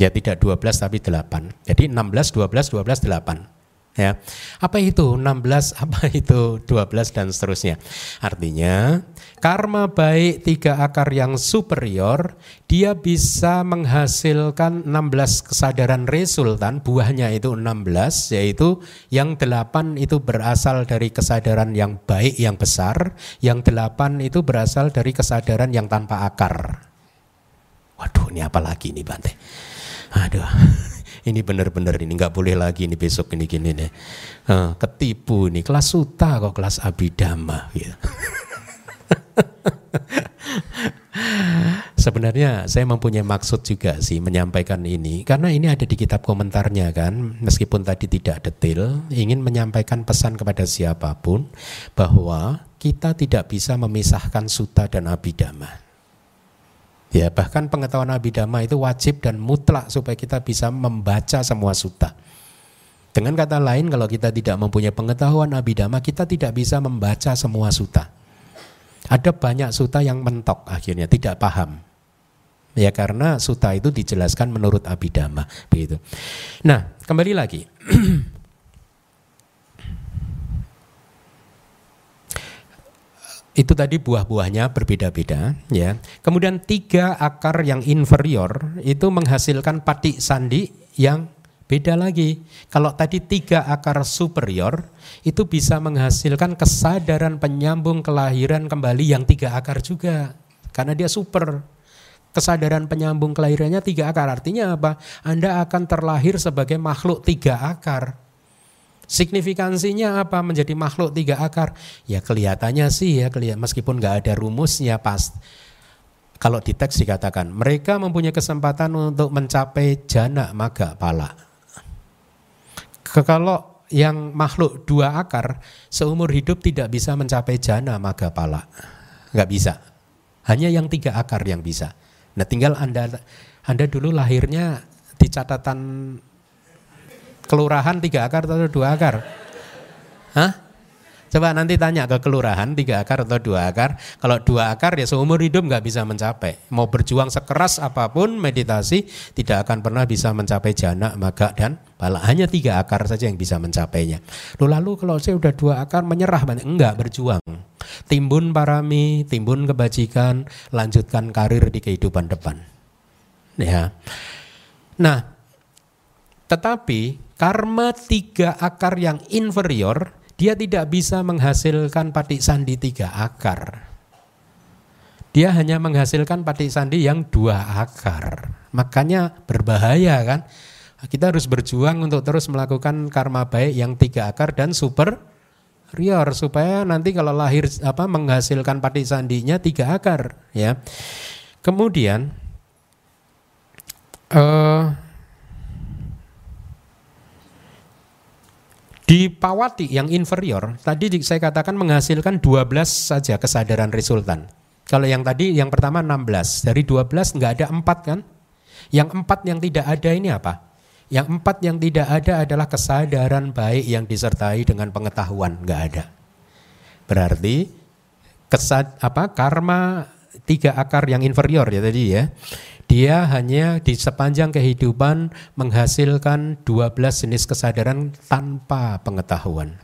Ya tidak 12 tapi 8. Jadi 16, 12, 12, 8 ya. Apa itu 16, [LAUGHS] apa itu 12 dan seterusnya. Artinya karma baik tiga akar yang superior dia bisa menghasilkan 16 kesadaran resultan buahnya itu 16 yaitu yang 8 itu berasal dari kesadaran yang baik yang besar, yang 8 itu berasal dari kesadaran yang tanpa akar. Waduh, ini apa lagi nih Bante? Aduh [LAUGHS] ini benar-benar ini nggak boleh lagi ini besok ini gini nih uh, ketipu ini kelas suta kok kelas abidama gitu. [LAUGHS] Sebenarnya saya mempunyai maksud juga sih menyampaikan ini karena ini ada di kitab komentarnya kan meskipun tadi tidak detail ingin menyampaikan pesan kepada siapa pun bahwa kita tidak bisa memisahkan suta dan abidama. Ya, bahkan pengetahuan abidama itu wajib dan mutlak supaya kita bisa membaca semua suta. Dengan kata lain, kalau kita tidak mempunyai pengetahuan abidama, kita tidak bisa membaca semua suta. Ada banyak suta yang mentok akhirnya, tidak paham. Ya karena suta itu dijelaskan menurut abidama, begitu. Nah, kembali lagi. itu tadi buah-buahnya berbeda-beda ya. Kemudian tiga akar yang inferior itu menghasilkan pati sandi yang beda lagi. Kalau tadi tiga akar superior itu bisa menghasilkan kesadaran penyambung kelahiran kembali yang tiga akar juga. Karena dia super. Kesadaran penyambung kelahirannya tiga akar. Artinya apa? Anda akan terlahir sebagai makhluk tiga akar. Signifikansinya apa menjadi makhluk tiga akar? Ya kelihatannya sih ya, kelihat meskipun nggak ada rumusnya pas. Kalau di teks dikatakan mereka mempunyai kesempatan untuk mencapai jana maga pala. Kalau yang makhluk dua akar seumur hidup tidak bisa mencapai jana maga pala, nggak bisa. Hanya yang tiga akar yang bisa. Nah tinggal anda anda dulu lahirnya di catatan kelurahan tiga akar atau dua akar? Hah? Coba nanti tanya ke kelurahan tiga akar atau dua akar. Kalau dua akar ya seumur hidup nggak bisa mencapai. Mau berjuang sekeras apa pun meditasi tidak akan pernah bisa mencapai jana, maga dan bala. Hanya tiga akar saja yang bisa mencapainya. Lalu kalau saya udah dua akar menyerah enggak berjuang. Timbun parami, timbun kebajikan, lanjutkan karir di kehidupan depan. Ya. Nah, tetapi Karma tiga akar yang inferior, dia tidak bisa menghasilkan patik sandi tiga akar. Dia hanya menghasilkan patik sandi yang dua akar. Makanya berbahaya kan. Kita harus berjuang untuk terus melakukan karma baik yang tiga akar dan super rior supaya nanti kalau lahir apa menghasilkan patik sandinya tiga akar ya. Kemudian uh, Di Pawati yang inferior, tadi saya katakan menghasilkan 12 saja kesadaran resultan. Kalau yang tadi yang pertama 16, dari 12 nggak ada 4 kan? Yang empat yang tidak ada ini apa? Yang empat yang tidak ada adalah kesadaran baik yang disertai dengan pengetahuan, nggak ada. Berarti kesad apa karma tiga akar yang inferior ya tadi ya dia hanya di sepanjang kehidupan menghasilkan 12 jenis kesadaran tanpa pengetahuan.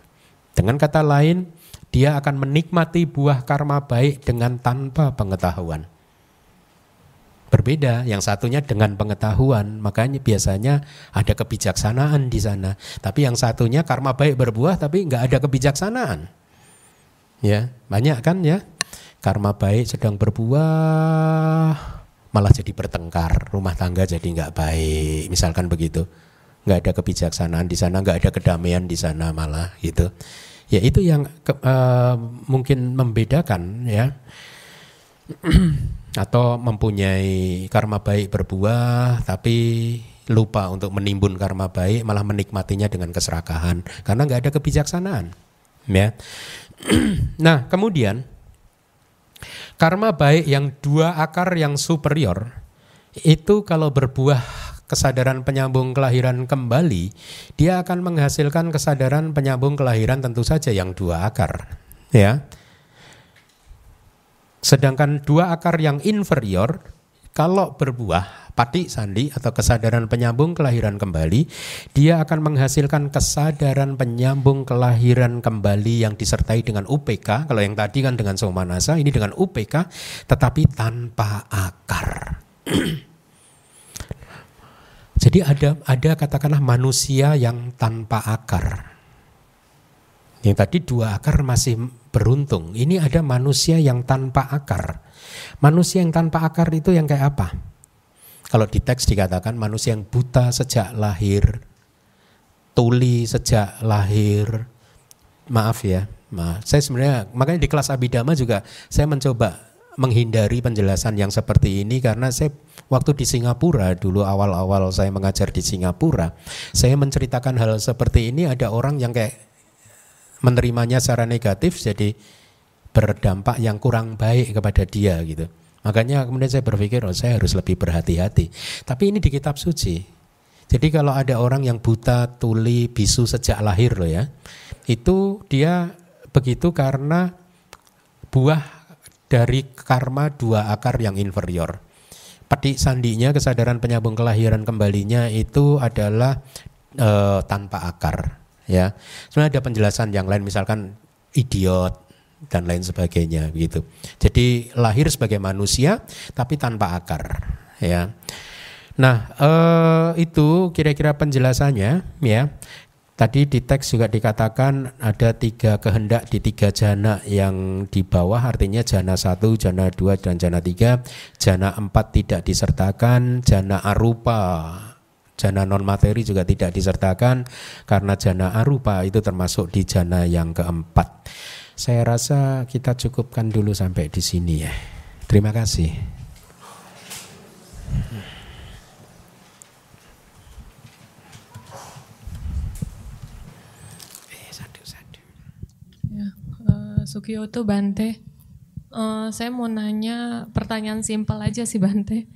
Dengan kata lain, dia akan menikmati buah karma baik dengan tanpa pengetahuan. Berbeda, yang satunya dengan pengetahuan, makanya biasanya ada kebijaksanaan di sana. Tapi yang satunya karma baik berbuah tapi nggak ada kebijaksanaan. Ya, banyak kan ya. Karma baik sedang berbuah, malah jadi bertengkar, rumah tangga jadi nggak baik, misalkan begitu. Nggak ada kebijaksanaan di sana, nggak ada kedamaian di sana malah gitu. Ya itu yang ke, uh, mungkin membedakan ya. [CLEARS THROAT] Atau mempunyai karma baik berbuah tapi lupa untuk menimbun karma baik malah menikmatinya dengan keserakahan karena nggak ada kebijaksanaan ya. [CLEARS THROAT] nah, kemudian Karma baik yang dua akar yang superior itu kalau berbuah kesadaran penyambung kelahiran kembali, dia akan menghasilkan kesadaran penyambung kelahiran tentu saja yang dua akar, ya. Sedangkan dua akar yang inferior kalau berbuah pati sandi atau kesadaran penyambung kelahiran kembali, dia akan menghasilkan kesadaran penyambung kelahiran kembali yang disertai dengan UPK. Kalau yang tadi kan dengan somanasa, ini dengan UPK, tetapi tanpa akar. [CLEARS THROAT] Jadi ada ada katakanlah manusia yang tanpa akar. Yang tadi dua akar masih beruntung. Ini ada manusia yang tanpa akar. Manusia yang tanpa akar itu yang kayak apa? Kalau di teks dikatakan manusia yang buta sejak lahir, tuli sejak lahir. Maaf ya, maaf. Saya sebenarnya makanya di kelas abidama juga saya mencoba menghindari penjelasan yang seperti ini karena saya waktu di Singapura dulu awal-awal saya mengajar di Singapura, saya menceritakan hal seperti ini ada orang yang kayak menerimanya secara negatif jadi berdampak yang kurang baik kepada dia gitu. Makanya kemudian saya berpikir, oh saya harus lebih berhati-hati. Tapi ini di kitab suci. Jadi kalau ada orang yang buta, tuli, bisu sejak lahir loh ya, itu dia begitu karena buah dari karma dua akar yang inferior. Petik sandinya kesadaran penyambung kelahiran kembalinya itu adalah e, tanpa akar ya. Sebenarnya ada penjelasan yang lain misalkan idiot dan lain sebagainya begitu. Jadi lahir sebagai manusia tapi tanpa akar ya. Nah, eh, itu kira-kira penjelasannya ya. Tadi di teks juga dikatakan ada tiga kehendak di tiga jana yang di bawah artinya jana satu, jana dua, dan jana tiga. Jana empat tidak disertakan, jana arupa jana non materi juga tidak disertakan karena jana arupa itu termasuk di jana yang keempat. Saya rasa kita cukupkan dulu sampai di sini ya. Terima kasih. Eh, ya, uh, Sukiyoto Bante, uh, saya mau nanya pertanyaan simpel aja sih Bante.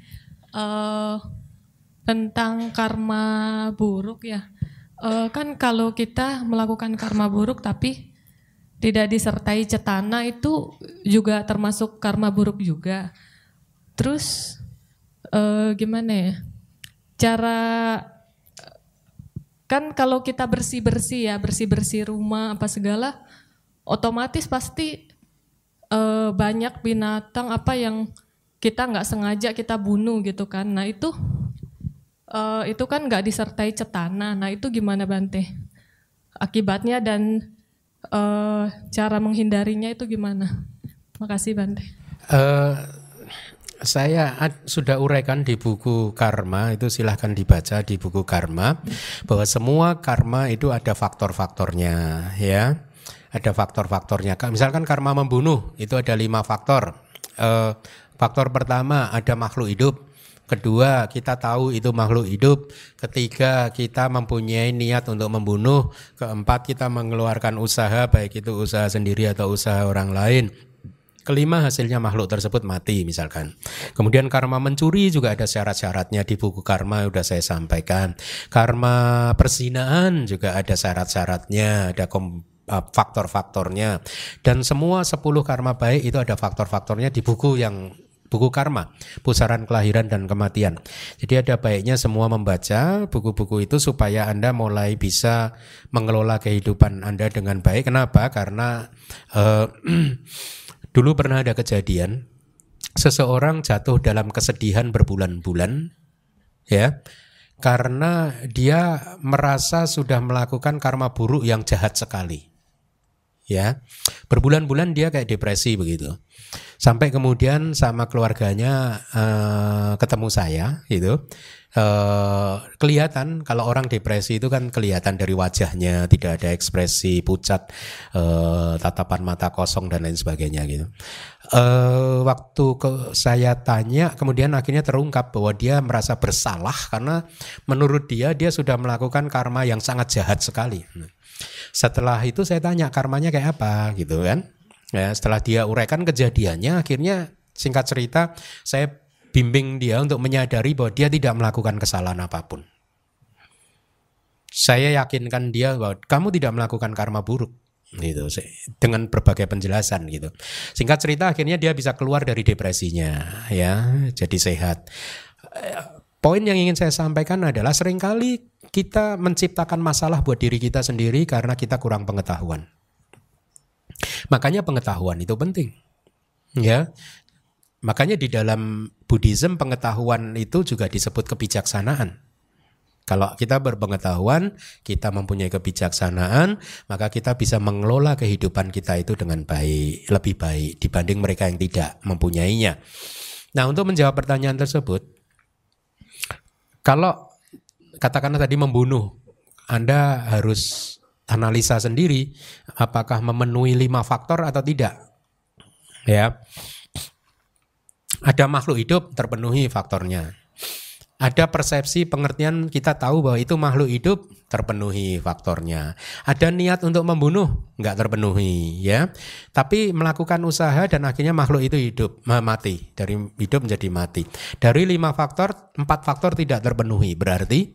Uh, tentang karma buruk ya. Uh, kan kalau kita melakukan karma buruk tapi tidak disertai cetana itu juga termasuk karma buruk juga. Terus uh, gimana ya? Cara kan kalau kita bersih-bersih ya, bersih-bersih rumah apa segala otomatis pasti uh, banyak binatang apa yang kita nggak sengaja kita bunuh gitu kan. Nah, itu uh, itu kan nggak disertai cetana. Nah itu gimana Bante? Akibatnya dan uh, cara menghindarinya itu gimana? Makasih Bante. Uh, saya sudah uraikan di buku karma itu silahkan dibaca di buku karma bahwa semua karma itu ada faktor-faktornya ya ada faktor-faktornya misalkan karma membunuh itu ada lima faktor uh, faktor pertama ada makhluk hidup Kedua, kita tahu itu makhluk hidup. Ketiga, kita mempunyai niat untuk membunuh. Keempat, kita mengeluarkan usaha, baik itu usaha sendiri atau usaha orang lain. Kelima hasilnya makhluk tersebut mati misalkan. Kemudian karma mencuri juga ada syarat-syaratnya di buku karma sudah saya sampaikan. Karma persinaan juga ada syarat-syaratnya, ada faktor-faktornya. Dan semua 10 karma baik itu ada faktor-faktornya di buku yang buku karma, pusaran kelahiran dan kematian. Jadi ada baiknya semua membaca buku-buku itu supaya Anda mulai bisa mengelola kehidupan Anda dengan baik. Kenapa? Karena uh, [CLEARS THROAT] dulu pernah ada kejadian seseorang jatuh dalam kesedihan berbulan-bulan ya karena dia merasa sudah melakukan karma buruk yang jahat sekali ya berbulan-bulan dia kayak depresi begitu sampai kemudian sama keluarganya uh, ketemu saya gitu. Uh, kelihatan kalau orang depresi itu kan kelihatan dari wajahnya tidak ada ekspresi pucat uh, tatapan mata kosong dan lain sebagainya gitu. Uh, waktu ke saya tanya kemudian akhirnya terungkap bahwa dia merasa bersalah karena menurut dia dia sudah melakukan karma yang sangat jahat sekali. Setelah itu saya tanya karmanya kayak apa? Gitu kan Ya, setelah dia uraikan kejadiannya, akhirnya singkat cerita saya bimbing dia untuk menyadari bahwa dia tidak melakukan kesalahan apa pun. Saya yakinkan dia bahwa kamu tidak melakukan karma buruk gitu dengan berbagai penjelasan gitu. Singkat cerita akhirnya dia bisa keluar dari depresinya ya, jadi sehat. Poin yang ingin saya sampaikan adalah sering kali kita menciptakan masalah buat diri kita sendiri karena kita kurang pengetahuan. Makanya pengetahuan itu penting. Ya. Makanya di dalam Buddhism pengetahuan itu juga disebut kebijaksanaan. Kalau kita berpengetahuan, kita mempunyai kebijaksanaan, maka kita bisa mengelola kehidupan kita itu dengan baik, lebih baik dibanding mereka yang tidak mempunyainya. Nah, untuk menjawab pertanyaan tersebut, kalau katakanlah tadi membunuh, Anda harus analisa sendiri apakah memenuhi lima faktor atau tidak. Ya. Ada makhluk hidup terpenuhi faktornya. Ada persepsi pengertian kita tahu bahwa itu makhluk hidup terpenuhi faktornya. Ada niat untuk membunuh nggak terpenuhi ya. Tapi melakukan usaha dan akhirnya makhluk itu hidup mati dari hidup menjadi mati. Dari lima faktor empat faktor tidak terpenuhi berarti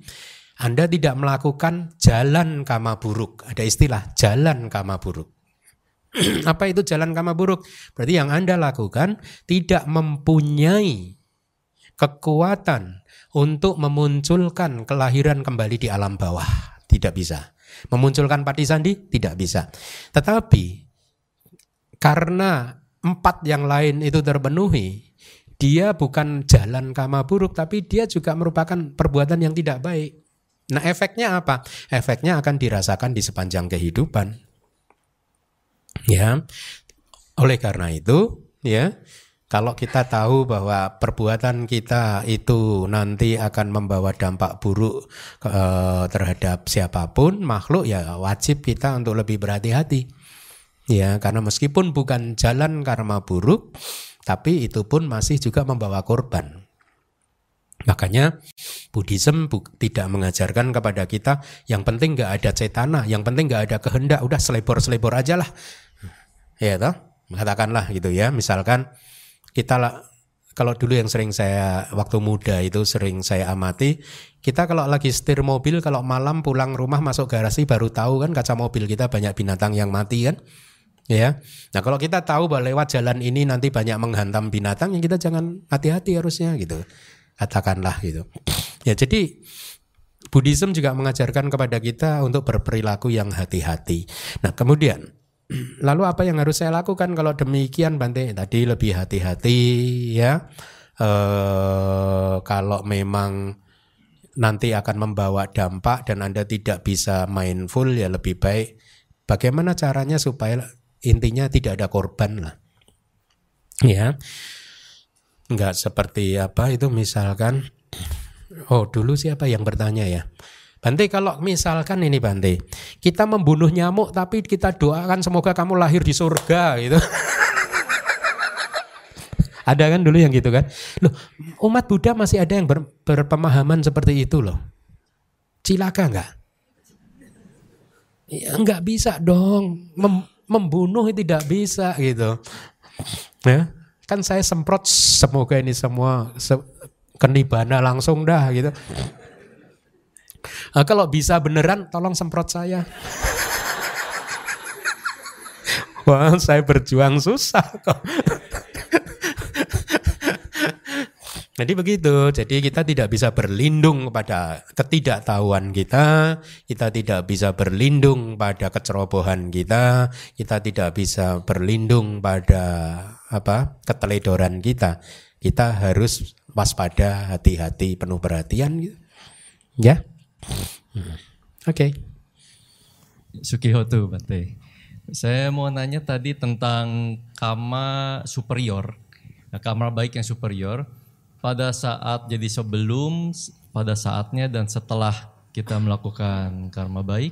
anda tidak melakukan jalan kama buruk. Ada istilah jalan kama buruk. [CLEARS THROAT] Apa itu jalan kama buruk? Berarti yang Anda lakukan tidak mempunyai kekuatan untuk memunculkan kelahiran kembali di alam bawah. Tidak bisa. Memunculkan pati sandi? Tidak bisa. Tetapi karena empat yang lain itu terpenuhi, dia bukan jalan kama buruk, tapi dia juga merupakan perbuatan yang tidak baik. Nah efeknya apa? Efeknya akan dirasakan di sepanjang kehidupan. Ya, oleh karena itu, ya, kalau kita tahu bahwa perbuatan kita itu nanti akan membawa dampak buruk e, terhadap siapa pun makhluk ya wajib kita untuk lebih berhati-hati. Ya, karena meskipun bukan jalan karma buruk, tapi itu pun masih juga membawa korban. Makanya Buddhism bu tidak mengajarkan kepada kita yang penting nggak ada cetana, yang penting nggak ada kehendak, udah selebor-selebor aja lah. Ya toh, katakanlah gitu ya. Misalkan kita lah kalau dulu yang sering saya waktu muda itu sering saya amati, kita kalau lagi setir mobil kalau malam pulang rumah masuk garasi baru tahu kan kaca mobil kita banyak binatang yang mati kan. Ya. Nah, kalau kita tahu bahwa lewat jalan ini nanti banyak menghantam binatang, ya kita jangan hati-hati harusnya gitu. Katakanlah gitu. Ya, jadi Buddhism juga mengajarkan kepada kita untuk berperilaku yang hati-hati. Nah, kemudian [CLEARS THROAT] Lalu apa yang harus saya lakukan kalau demikian Bante? Tadi lebih hati-hati ya. E, kalau memang nanti akan membawa dampak dan Anda tidak bisa mindful ya lebih baik bagaimana caranya supaya intinya tidak ada korban lah. Ya. Enggak seperti apa itu misalkan oh dulu siapa yang bertanya ya? Bante kalau misalkan ini Bante, kita membunuh nyamuk tapi kita doakan semoga kamu lahir di surga gitu. [LAUGHS] ada kan dulu yang gitu kan? Loh, umat Buddha masih ada yang ber, berpemahaman seperti itu loh. Cilaka enggak? Ya enggak bisa dong. Mem, membunuh tidak bisa gitu. Ya, kan saya semprot semoga ini semua se, kenibana langsung dah gitu. Nah, kalau bisa beneran tolong semprot saya. [LAUGHS] Wah, saya berjuang susah kok. [LAUGHS] Jadi begitu. Jadi kita tidak bisa berlindung pada ketidaktahuan kita, kita tidak bisa berlindung pada kecerobohan kita, kita tidak bisa berlindung pada apa? keteledoran kita. Kita harus waspada, hati-hati, penuh perhatian gitu. Ya. Oke. Okay. Sukihoto Bante. Saya mau nanya tadi tentang kama superior. Nah, kama baik yang superior pada saat jadi sebelum, pada saatnya dan setelah kita melakukan karma baik,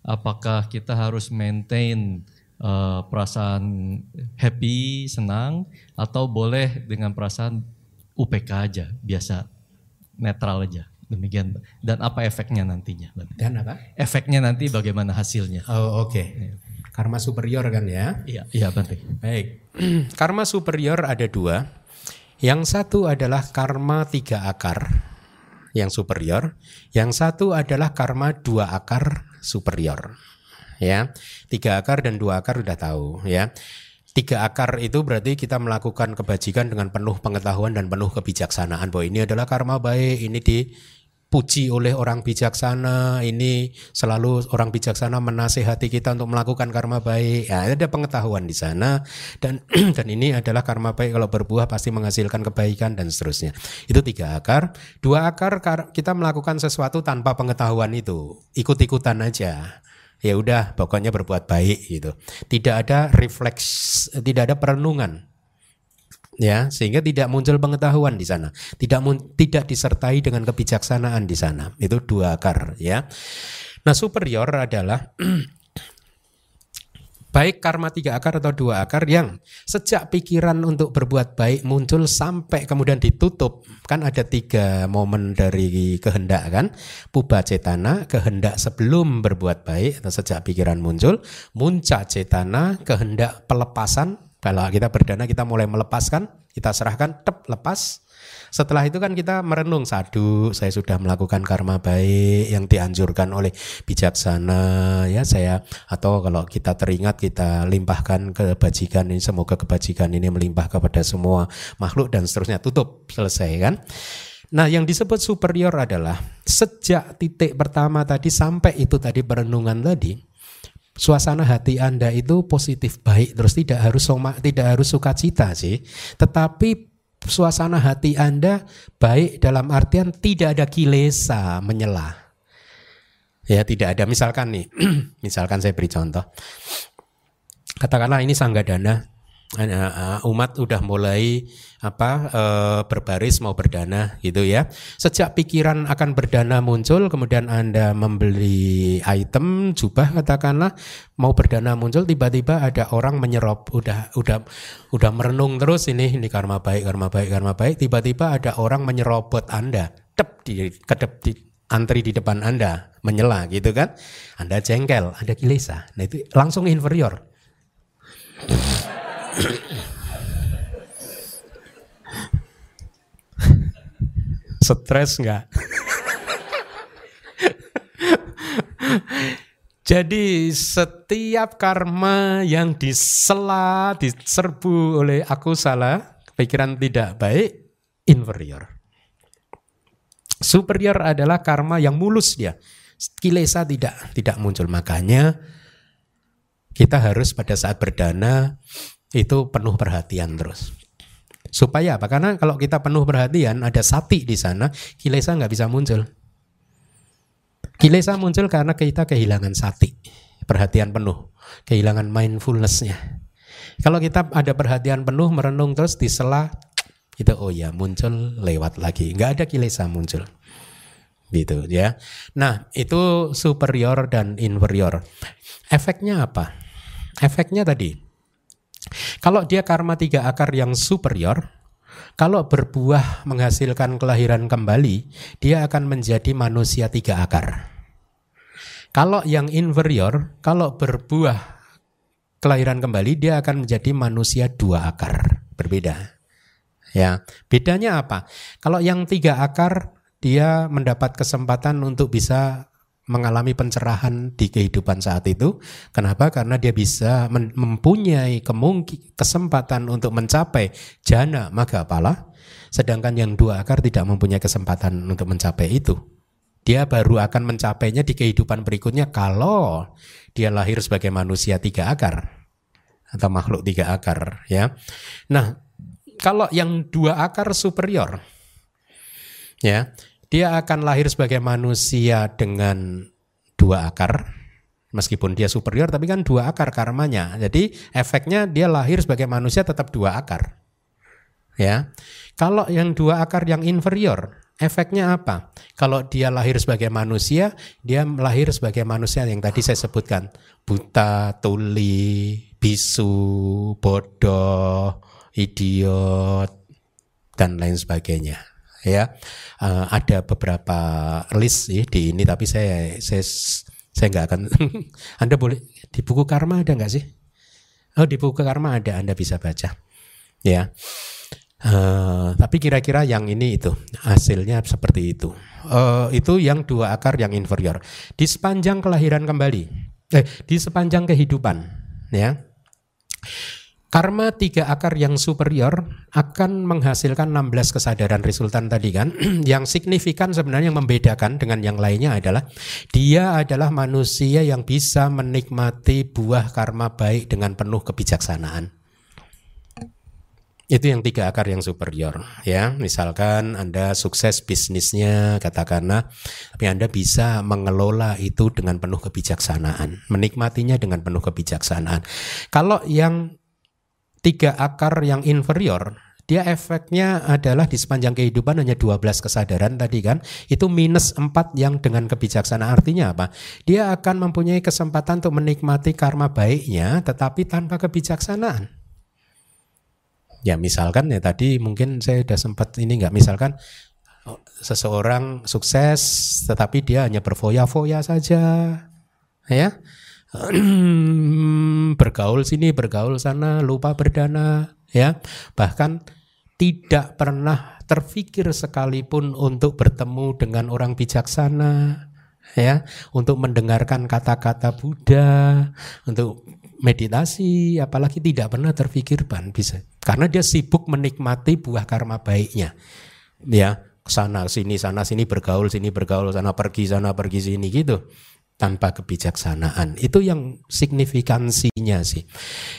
apakah kita harus maintain uh, perasaan happy, senang atau boleh dengan perasaan UPK aja, biasa netral aja? Demikian. Dan apa efeknya nantinya? Dan apa? Efeknya nanti bagaimana hasilnya? Oh oke. Okay. Ya. Karma superior kan ya? Iya, iya penting. Baik. [CLEARS THROAT] karma superior ada dua. Yang satu adalah karma tiga akar yang superior. Yang satu adalah karma dua akar superior. Ya, tiga akar dan dua akar udah tahu ya. Tiga akar itu berarti kita melakukan kebajikan dengan penuh pengetahuan dan penuh kebijaksanaan bahwa ini adalah karma baik, ini di dipuji oleh orang bijaksana, ini selalu orang bijaksana menasehati kita untuk melakukan karma baik. Ya, ada pengetahuan di sana dan [CLEARS THROAT] dan ini adalah karma baik kalau berbuah pasti menghasilkan kebaikan dan seterusnya. Itu tiga akar. Dua akar kita melakukan sesuatu tanpa pengetahuan itu, ikut-ikutan aja ya udah pokoknya berbuat baik gitu. Tidak ada refleks, tidak ada perenungan. Ya sehingga tidak muncul pengetahuan di sana. Tidak tidak disertai dengan kebijaksanaan di sana. Itu dua akar ya. Nah superior adalah [CLEARS THROAT] baik karma tiga akar atau dua akar yang sejak pikiran untuk berbuat baik muncul sampai kemudian ditutup. Kan ada tiga momen dari kehendak kan? Puba cetana kehendak sebelum berbuat baik atau sejak pikiran muncul. Munca cetana kehendak pelepasan. Kalau kita berdana kita mulai melepaskan kita serahkan tep lepas setelah itu kan kita merenung sadu, saya sudah melakukan karma baik yang dianjurkan oleh bijaksana ya saya atau kalau kita teringat kita limpahkan kebajikan ini semoga kebajikan ini melimpah kepada semua makhluk dan seterusnya tutup selesai kan. Nah, yang disebut superior adalah sejak titik pertama tadi sampai itu tadi perenungan tadi, suasana hati Anda itu positif baik terus tidak harus soma, tidak harus sukacita sih, tetapi suasana hati Anda baik dalam artian tidak ada kilesa menyela. Ya, tidak ada. Misalkan nih, [CLEARS THROAT] misalkan saya beri contoh. Katakanlah ini sanggadana umat udah mulai apa e, berbaris mau berdana gitu ya. Sejak pikiran akan berdana muncul, kemudian anda membeli item jubah katakanlah mau berdana muncul, tiba-tiba ada orang menyerop, udah udah udah merenung terus ini ini karma baik, karma baik, karma baik. Tiba-tiba ada orang menyerobot anda, tep di kedep di antri di depan anda menyela gitu kan, anda jengkel, ada kilesa, nah itu langsung inferior. Stres nggak? Jadi setiap karma yang disela, diserbu oleh aku salah, pikiran tidak baik, inferior. Superior adalah karma yang mulus dia. Kilesa tidak tidak muncul. Makanya kita harus pada saat berdana itu penuh perhatian terus. Supaya apa? Karena kalau kita penuh perhatian, ada sati di sana, kilesa nggak bisa muncul. Kilesa muncul karena kita kehilangan sati, perhatian penuh, kehilangan mindfulnessnya. Kalau kita ada perhatian penuh, merenung terus di sela, itu oh ya muncul lewat lagi, nggak ada kilesa muncul, gitu ya. Nah itu superior dan inferior. Efeknya apa? Efeknya tadi, kalau dia karma tiga akar yang superior, kalau berbuah menghasilkan kelahiran kembali, dia akan menjadi manusia tiga akar. Kalau yang inferior, kalau berbuah kelahiran kembali, dia akan menjadi manusia dua akar. Berbeda. Ya, bedanya apa? Kalau yang tiga akar, dia mendapat kesempatan untuk bisa mengalami pencerahan di kehidupan saat itu. Kenapa? Karena dia bisa mempunyai kesempatan untuk mencapai jana pala, sedangkan yang dua akar tidak mempunyai kesempatan untuk mencapai itu. Dia baru akan mencapainya di kehidupan berikutnya kalau dia lahir sebagai manusia tiga akar atau makhluk tiga akar ya. Nah, kalau yang dua akar superior ya, dia akan lahir sebagai manusia dengan dua akar. Meskipun dia superior tapi kan dua akar karmanya. Jadi efeknya dia lahir sebagai manusia tetap dua akar. Ya. Kalau yang dua akar yang inferior efeknya apa? Kalau dia lahir sebagai manusia dia lahir sebagai manusia yang tadi saya sebutkan. Buta tuli bisu bodoh idiot dan lain sebagainya ya. Uh, ada beberapa list sih di ini tapi saya saya saya nggak akan [LAUGHS] Anda boleh di buku karma ada nggak sih? Oh di buku karma ada Anda bisa baca ya. Uh, tapi kira-kira yang ini itu hasilnya seperti itu. Uh, itu yang dua akar yang inferior. Di sepanjang kelahiran kembali eh di sepanjang kehidupan ya Karma tiga akar yang superior akan menghasilkan 16 kesadaran resultan tadi kan. [CLEARS THROAT] yang signifikan sebenarnya yang membedakan dengan yang lainnya adalah dia adalah manusia yang bisa menikmati buah karma baik dengan penuh kebijaksanaan. Itu yang tiga akar yang superior ya. Misalkan Anda sukses bisnisnya katakanlah tapi Anda bisa mengelola itu dengan penuh kebijaksanaan, menikmatinya dengan penuh kebijaksanaan. Kalau yang tiga akar yang inferior, dia efeknya adalah di sepanjang kehidupan hanya 12 kesadaran tadi kan. Itu minus 4 yang dengan kebijaksanaan. Artinya apa? Dia akan mempunyai kesempatan untuk menikmati karma baiknya tetapi tanpa kebijaksanaan. Ya misalkan ya tadi mungkin saya sudah sempat ini nggak misalkan oh, seseorang sukses tetapi dia hanya berfoya-foya saja ya [CLEARS THROAT] bergaul sini bergaul sana lupa berdana ya. Bahkan tidak pernah terfikir sekalipun untuk bertemu dengan orang bijaksana ya. Untuk mendengarkan kata-kata Buddha untuk meditasi apalagi tidak pernah terfikir ban bisa. Karena dia sibuk menikmati buah karma baiknya ya. Sana sini sana sini bergaul sini bergaul sana pergi sana pergi sini gitu tanpa kebijaksanaan. Itu yang signifikansinya sih.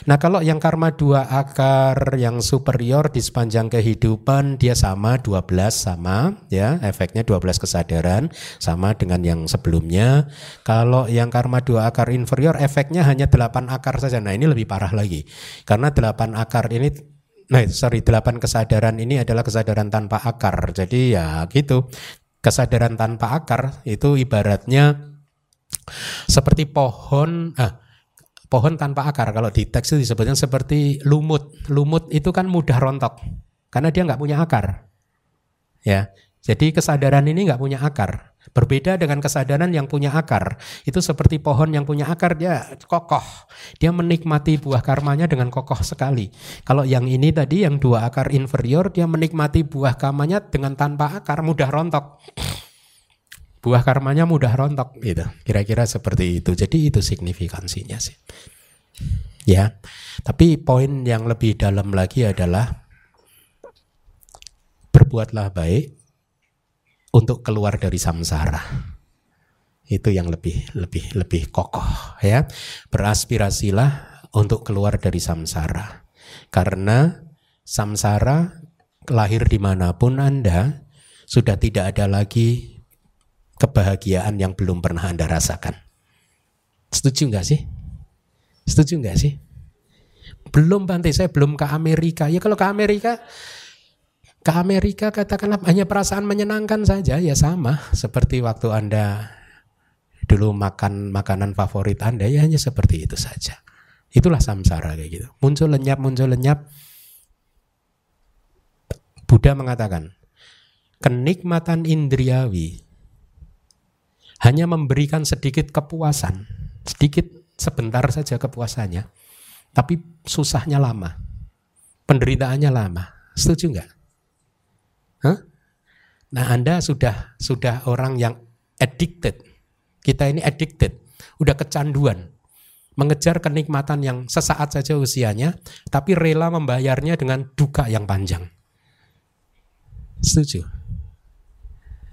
Nah kalau yang karma dua akar yang superior di sepanjang kehidupan dia sama 12 sama ya efeknya 12 kesadaran sama dengan yang sebelumnya. Kalau yang karma dua akar inferior efeknya hanya 8 akar saja. Nah ini lebih parah lagi. Karena 8 akar ini Nah, sorry, delapan kesadaran ini adalah kesadaran tanpa akar. Jadi ya gitu. Kesadaran tanpa akar itu ibaratnya seperti pohon ah, pohon tanpa akar. Kalau di teks itu disebutnya seperti lumut. Lumut itu kan mudah rontok karena dia nggak punya akar. Ya jadi kesadaran ini nggak punya akar. Berbeda dengan kesadaran yang punya akar. Itu seperti pohon yang punya akar dia kokoh. Dia menikmati buah karmanya dengan kokoh sekali. Kalau yang ini tadi yang dua akar inferior dia menikmati buah karmanya dengan tanpa akar mudah rontok buah karmanya mudah rontok gitu. Kira-kira seperti itu. Jadi itu signifikansinya sih. Ya. Tapi poin yang lebih dalam lagi adalah berbuatlah baik untuk keluar dari samsara. Itu yang lebih lebih lebih kokoh ya. Beraspirasilah untuk keluar dari samsara. Karena samsara lahir di mana pun Anda sudah tidak ada lagi kebahagiaan yang belum pernah Anda rasakan. Setuju nggak sih? Setuju nggak sih? Belum Bante, saya belum ke Amerika. Ya kalau ke Amerika, ke Amerika katakanlah hanya perasaan menyenangkan saja, ya sama. Seperti waktu Anda dulu makan makanan favorit Anda, ya hanya seperti itu saja. Itulah samsara kayak gitu. Muncul lenyap, muncul lenyap. Buddha mengatakan, kenikmatan indriawi hanya memberikan sedikit kepuasan, sedikit sebentar saja kepuasannya, tapi susahnya lama, penderitaannya lama. Setuju nggak? Huh? Nah Anda sudah sudah orang yang addicted, kita ini addicted, udah kecanduan, mengejar kenikmatan yang sesaat saja usianya, tapi rela membayarnya dengan duka yang panjang. Setuju?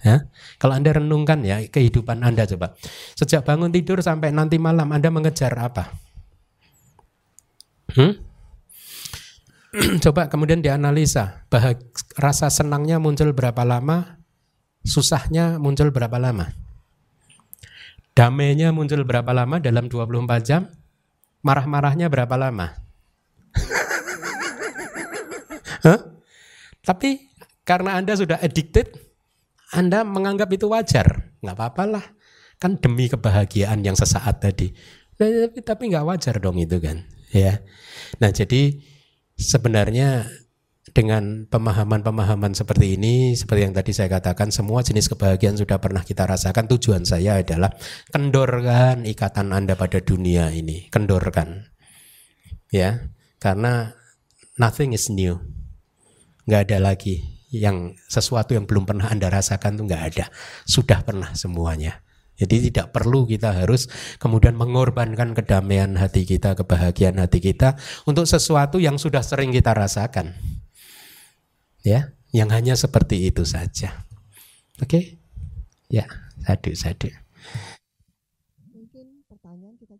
Ya. Kalau Anda renungkan ya kehidupan Anda coba. Sejak bangun tidur sampai nanti malam Anda mengejar apa? Hmm? [CLEARS THROAT] coba kemudian dianalisa. Bahag rasa senangnya muncul berapa lama? Susahnya muncul berapa lama? Damainya muncul berapa lama dalam 24 jam? Marah-marahnya berapa lama? [LAUGHS] Tapi karena Anda sudah addicted, anda menganggap itu wajar, nggak apa-apa lah. Kan demi kebahagiaan yang sesaat tadi. Nah, tapi tapi nggak wajar dong itu kan, ya. Nah jadi sebenarnya dengan pemahaman-pemahaman seperti ini, seperti yang tadi saya katakan, semua jenis kebahagiaan sudah pernah kita rasakan. Tujuan saya adalah kendorkan ikatan Anda pada dunia ini, kendorkan, ya, karena nothing is new, nggak ada lagi yang sesuatu yang belum pernah Anda rasakan itu nggak ada. Sudah pernah semuanya. Jadi tidak perlu kita harus kemudian mengorbankan kedamaian hati kita, kebahagiaan hati kita untuk sesuatu yang sudah sering kita rasakan. Ya, yang hanya seperti itu saja. Oke? Okay? Ya, sadu sadu.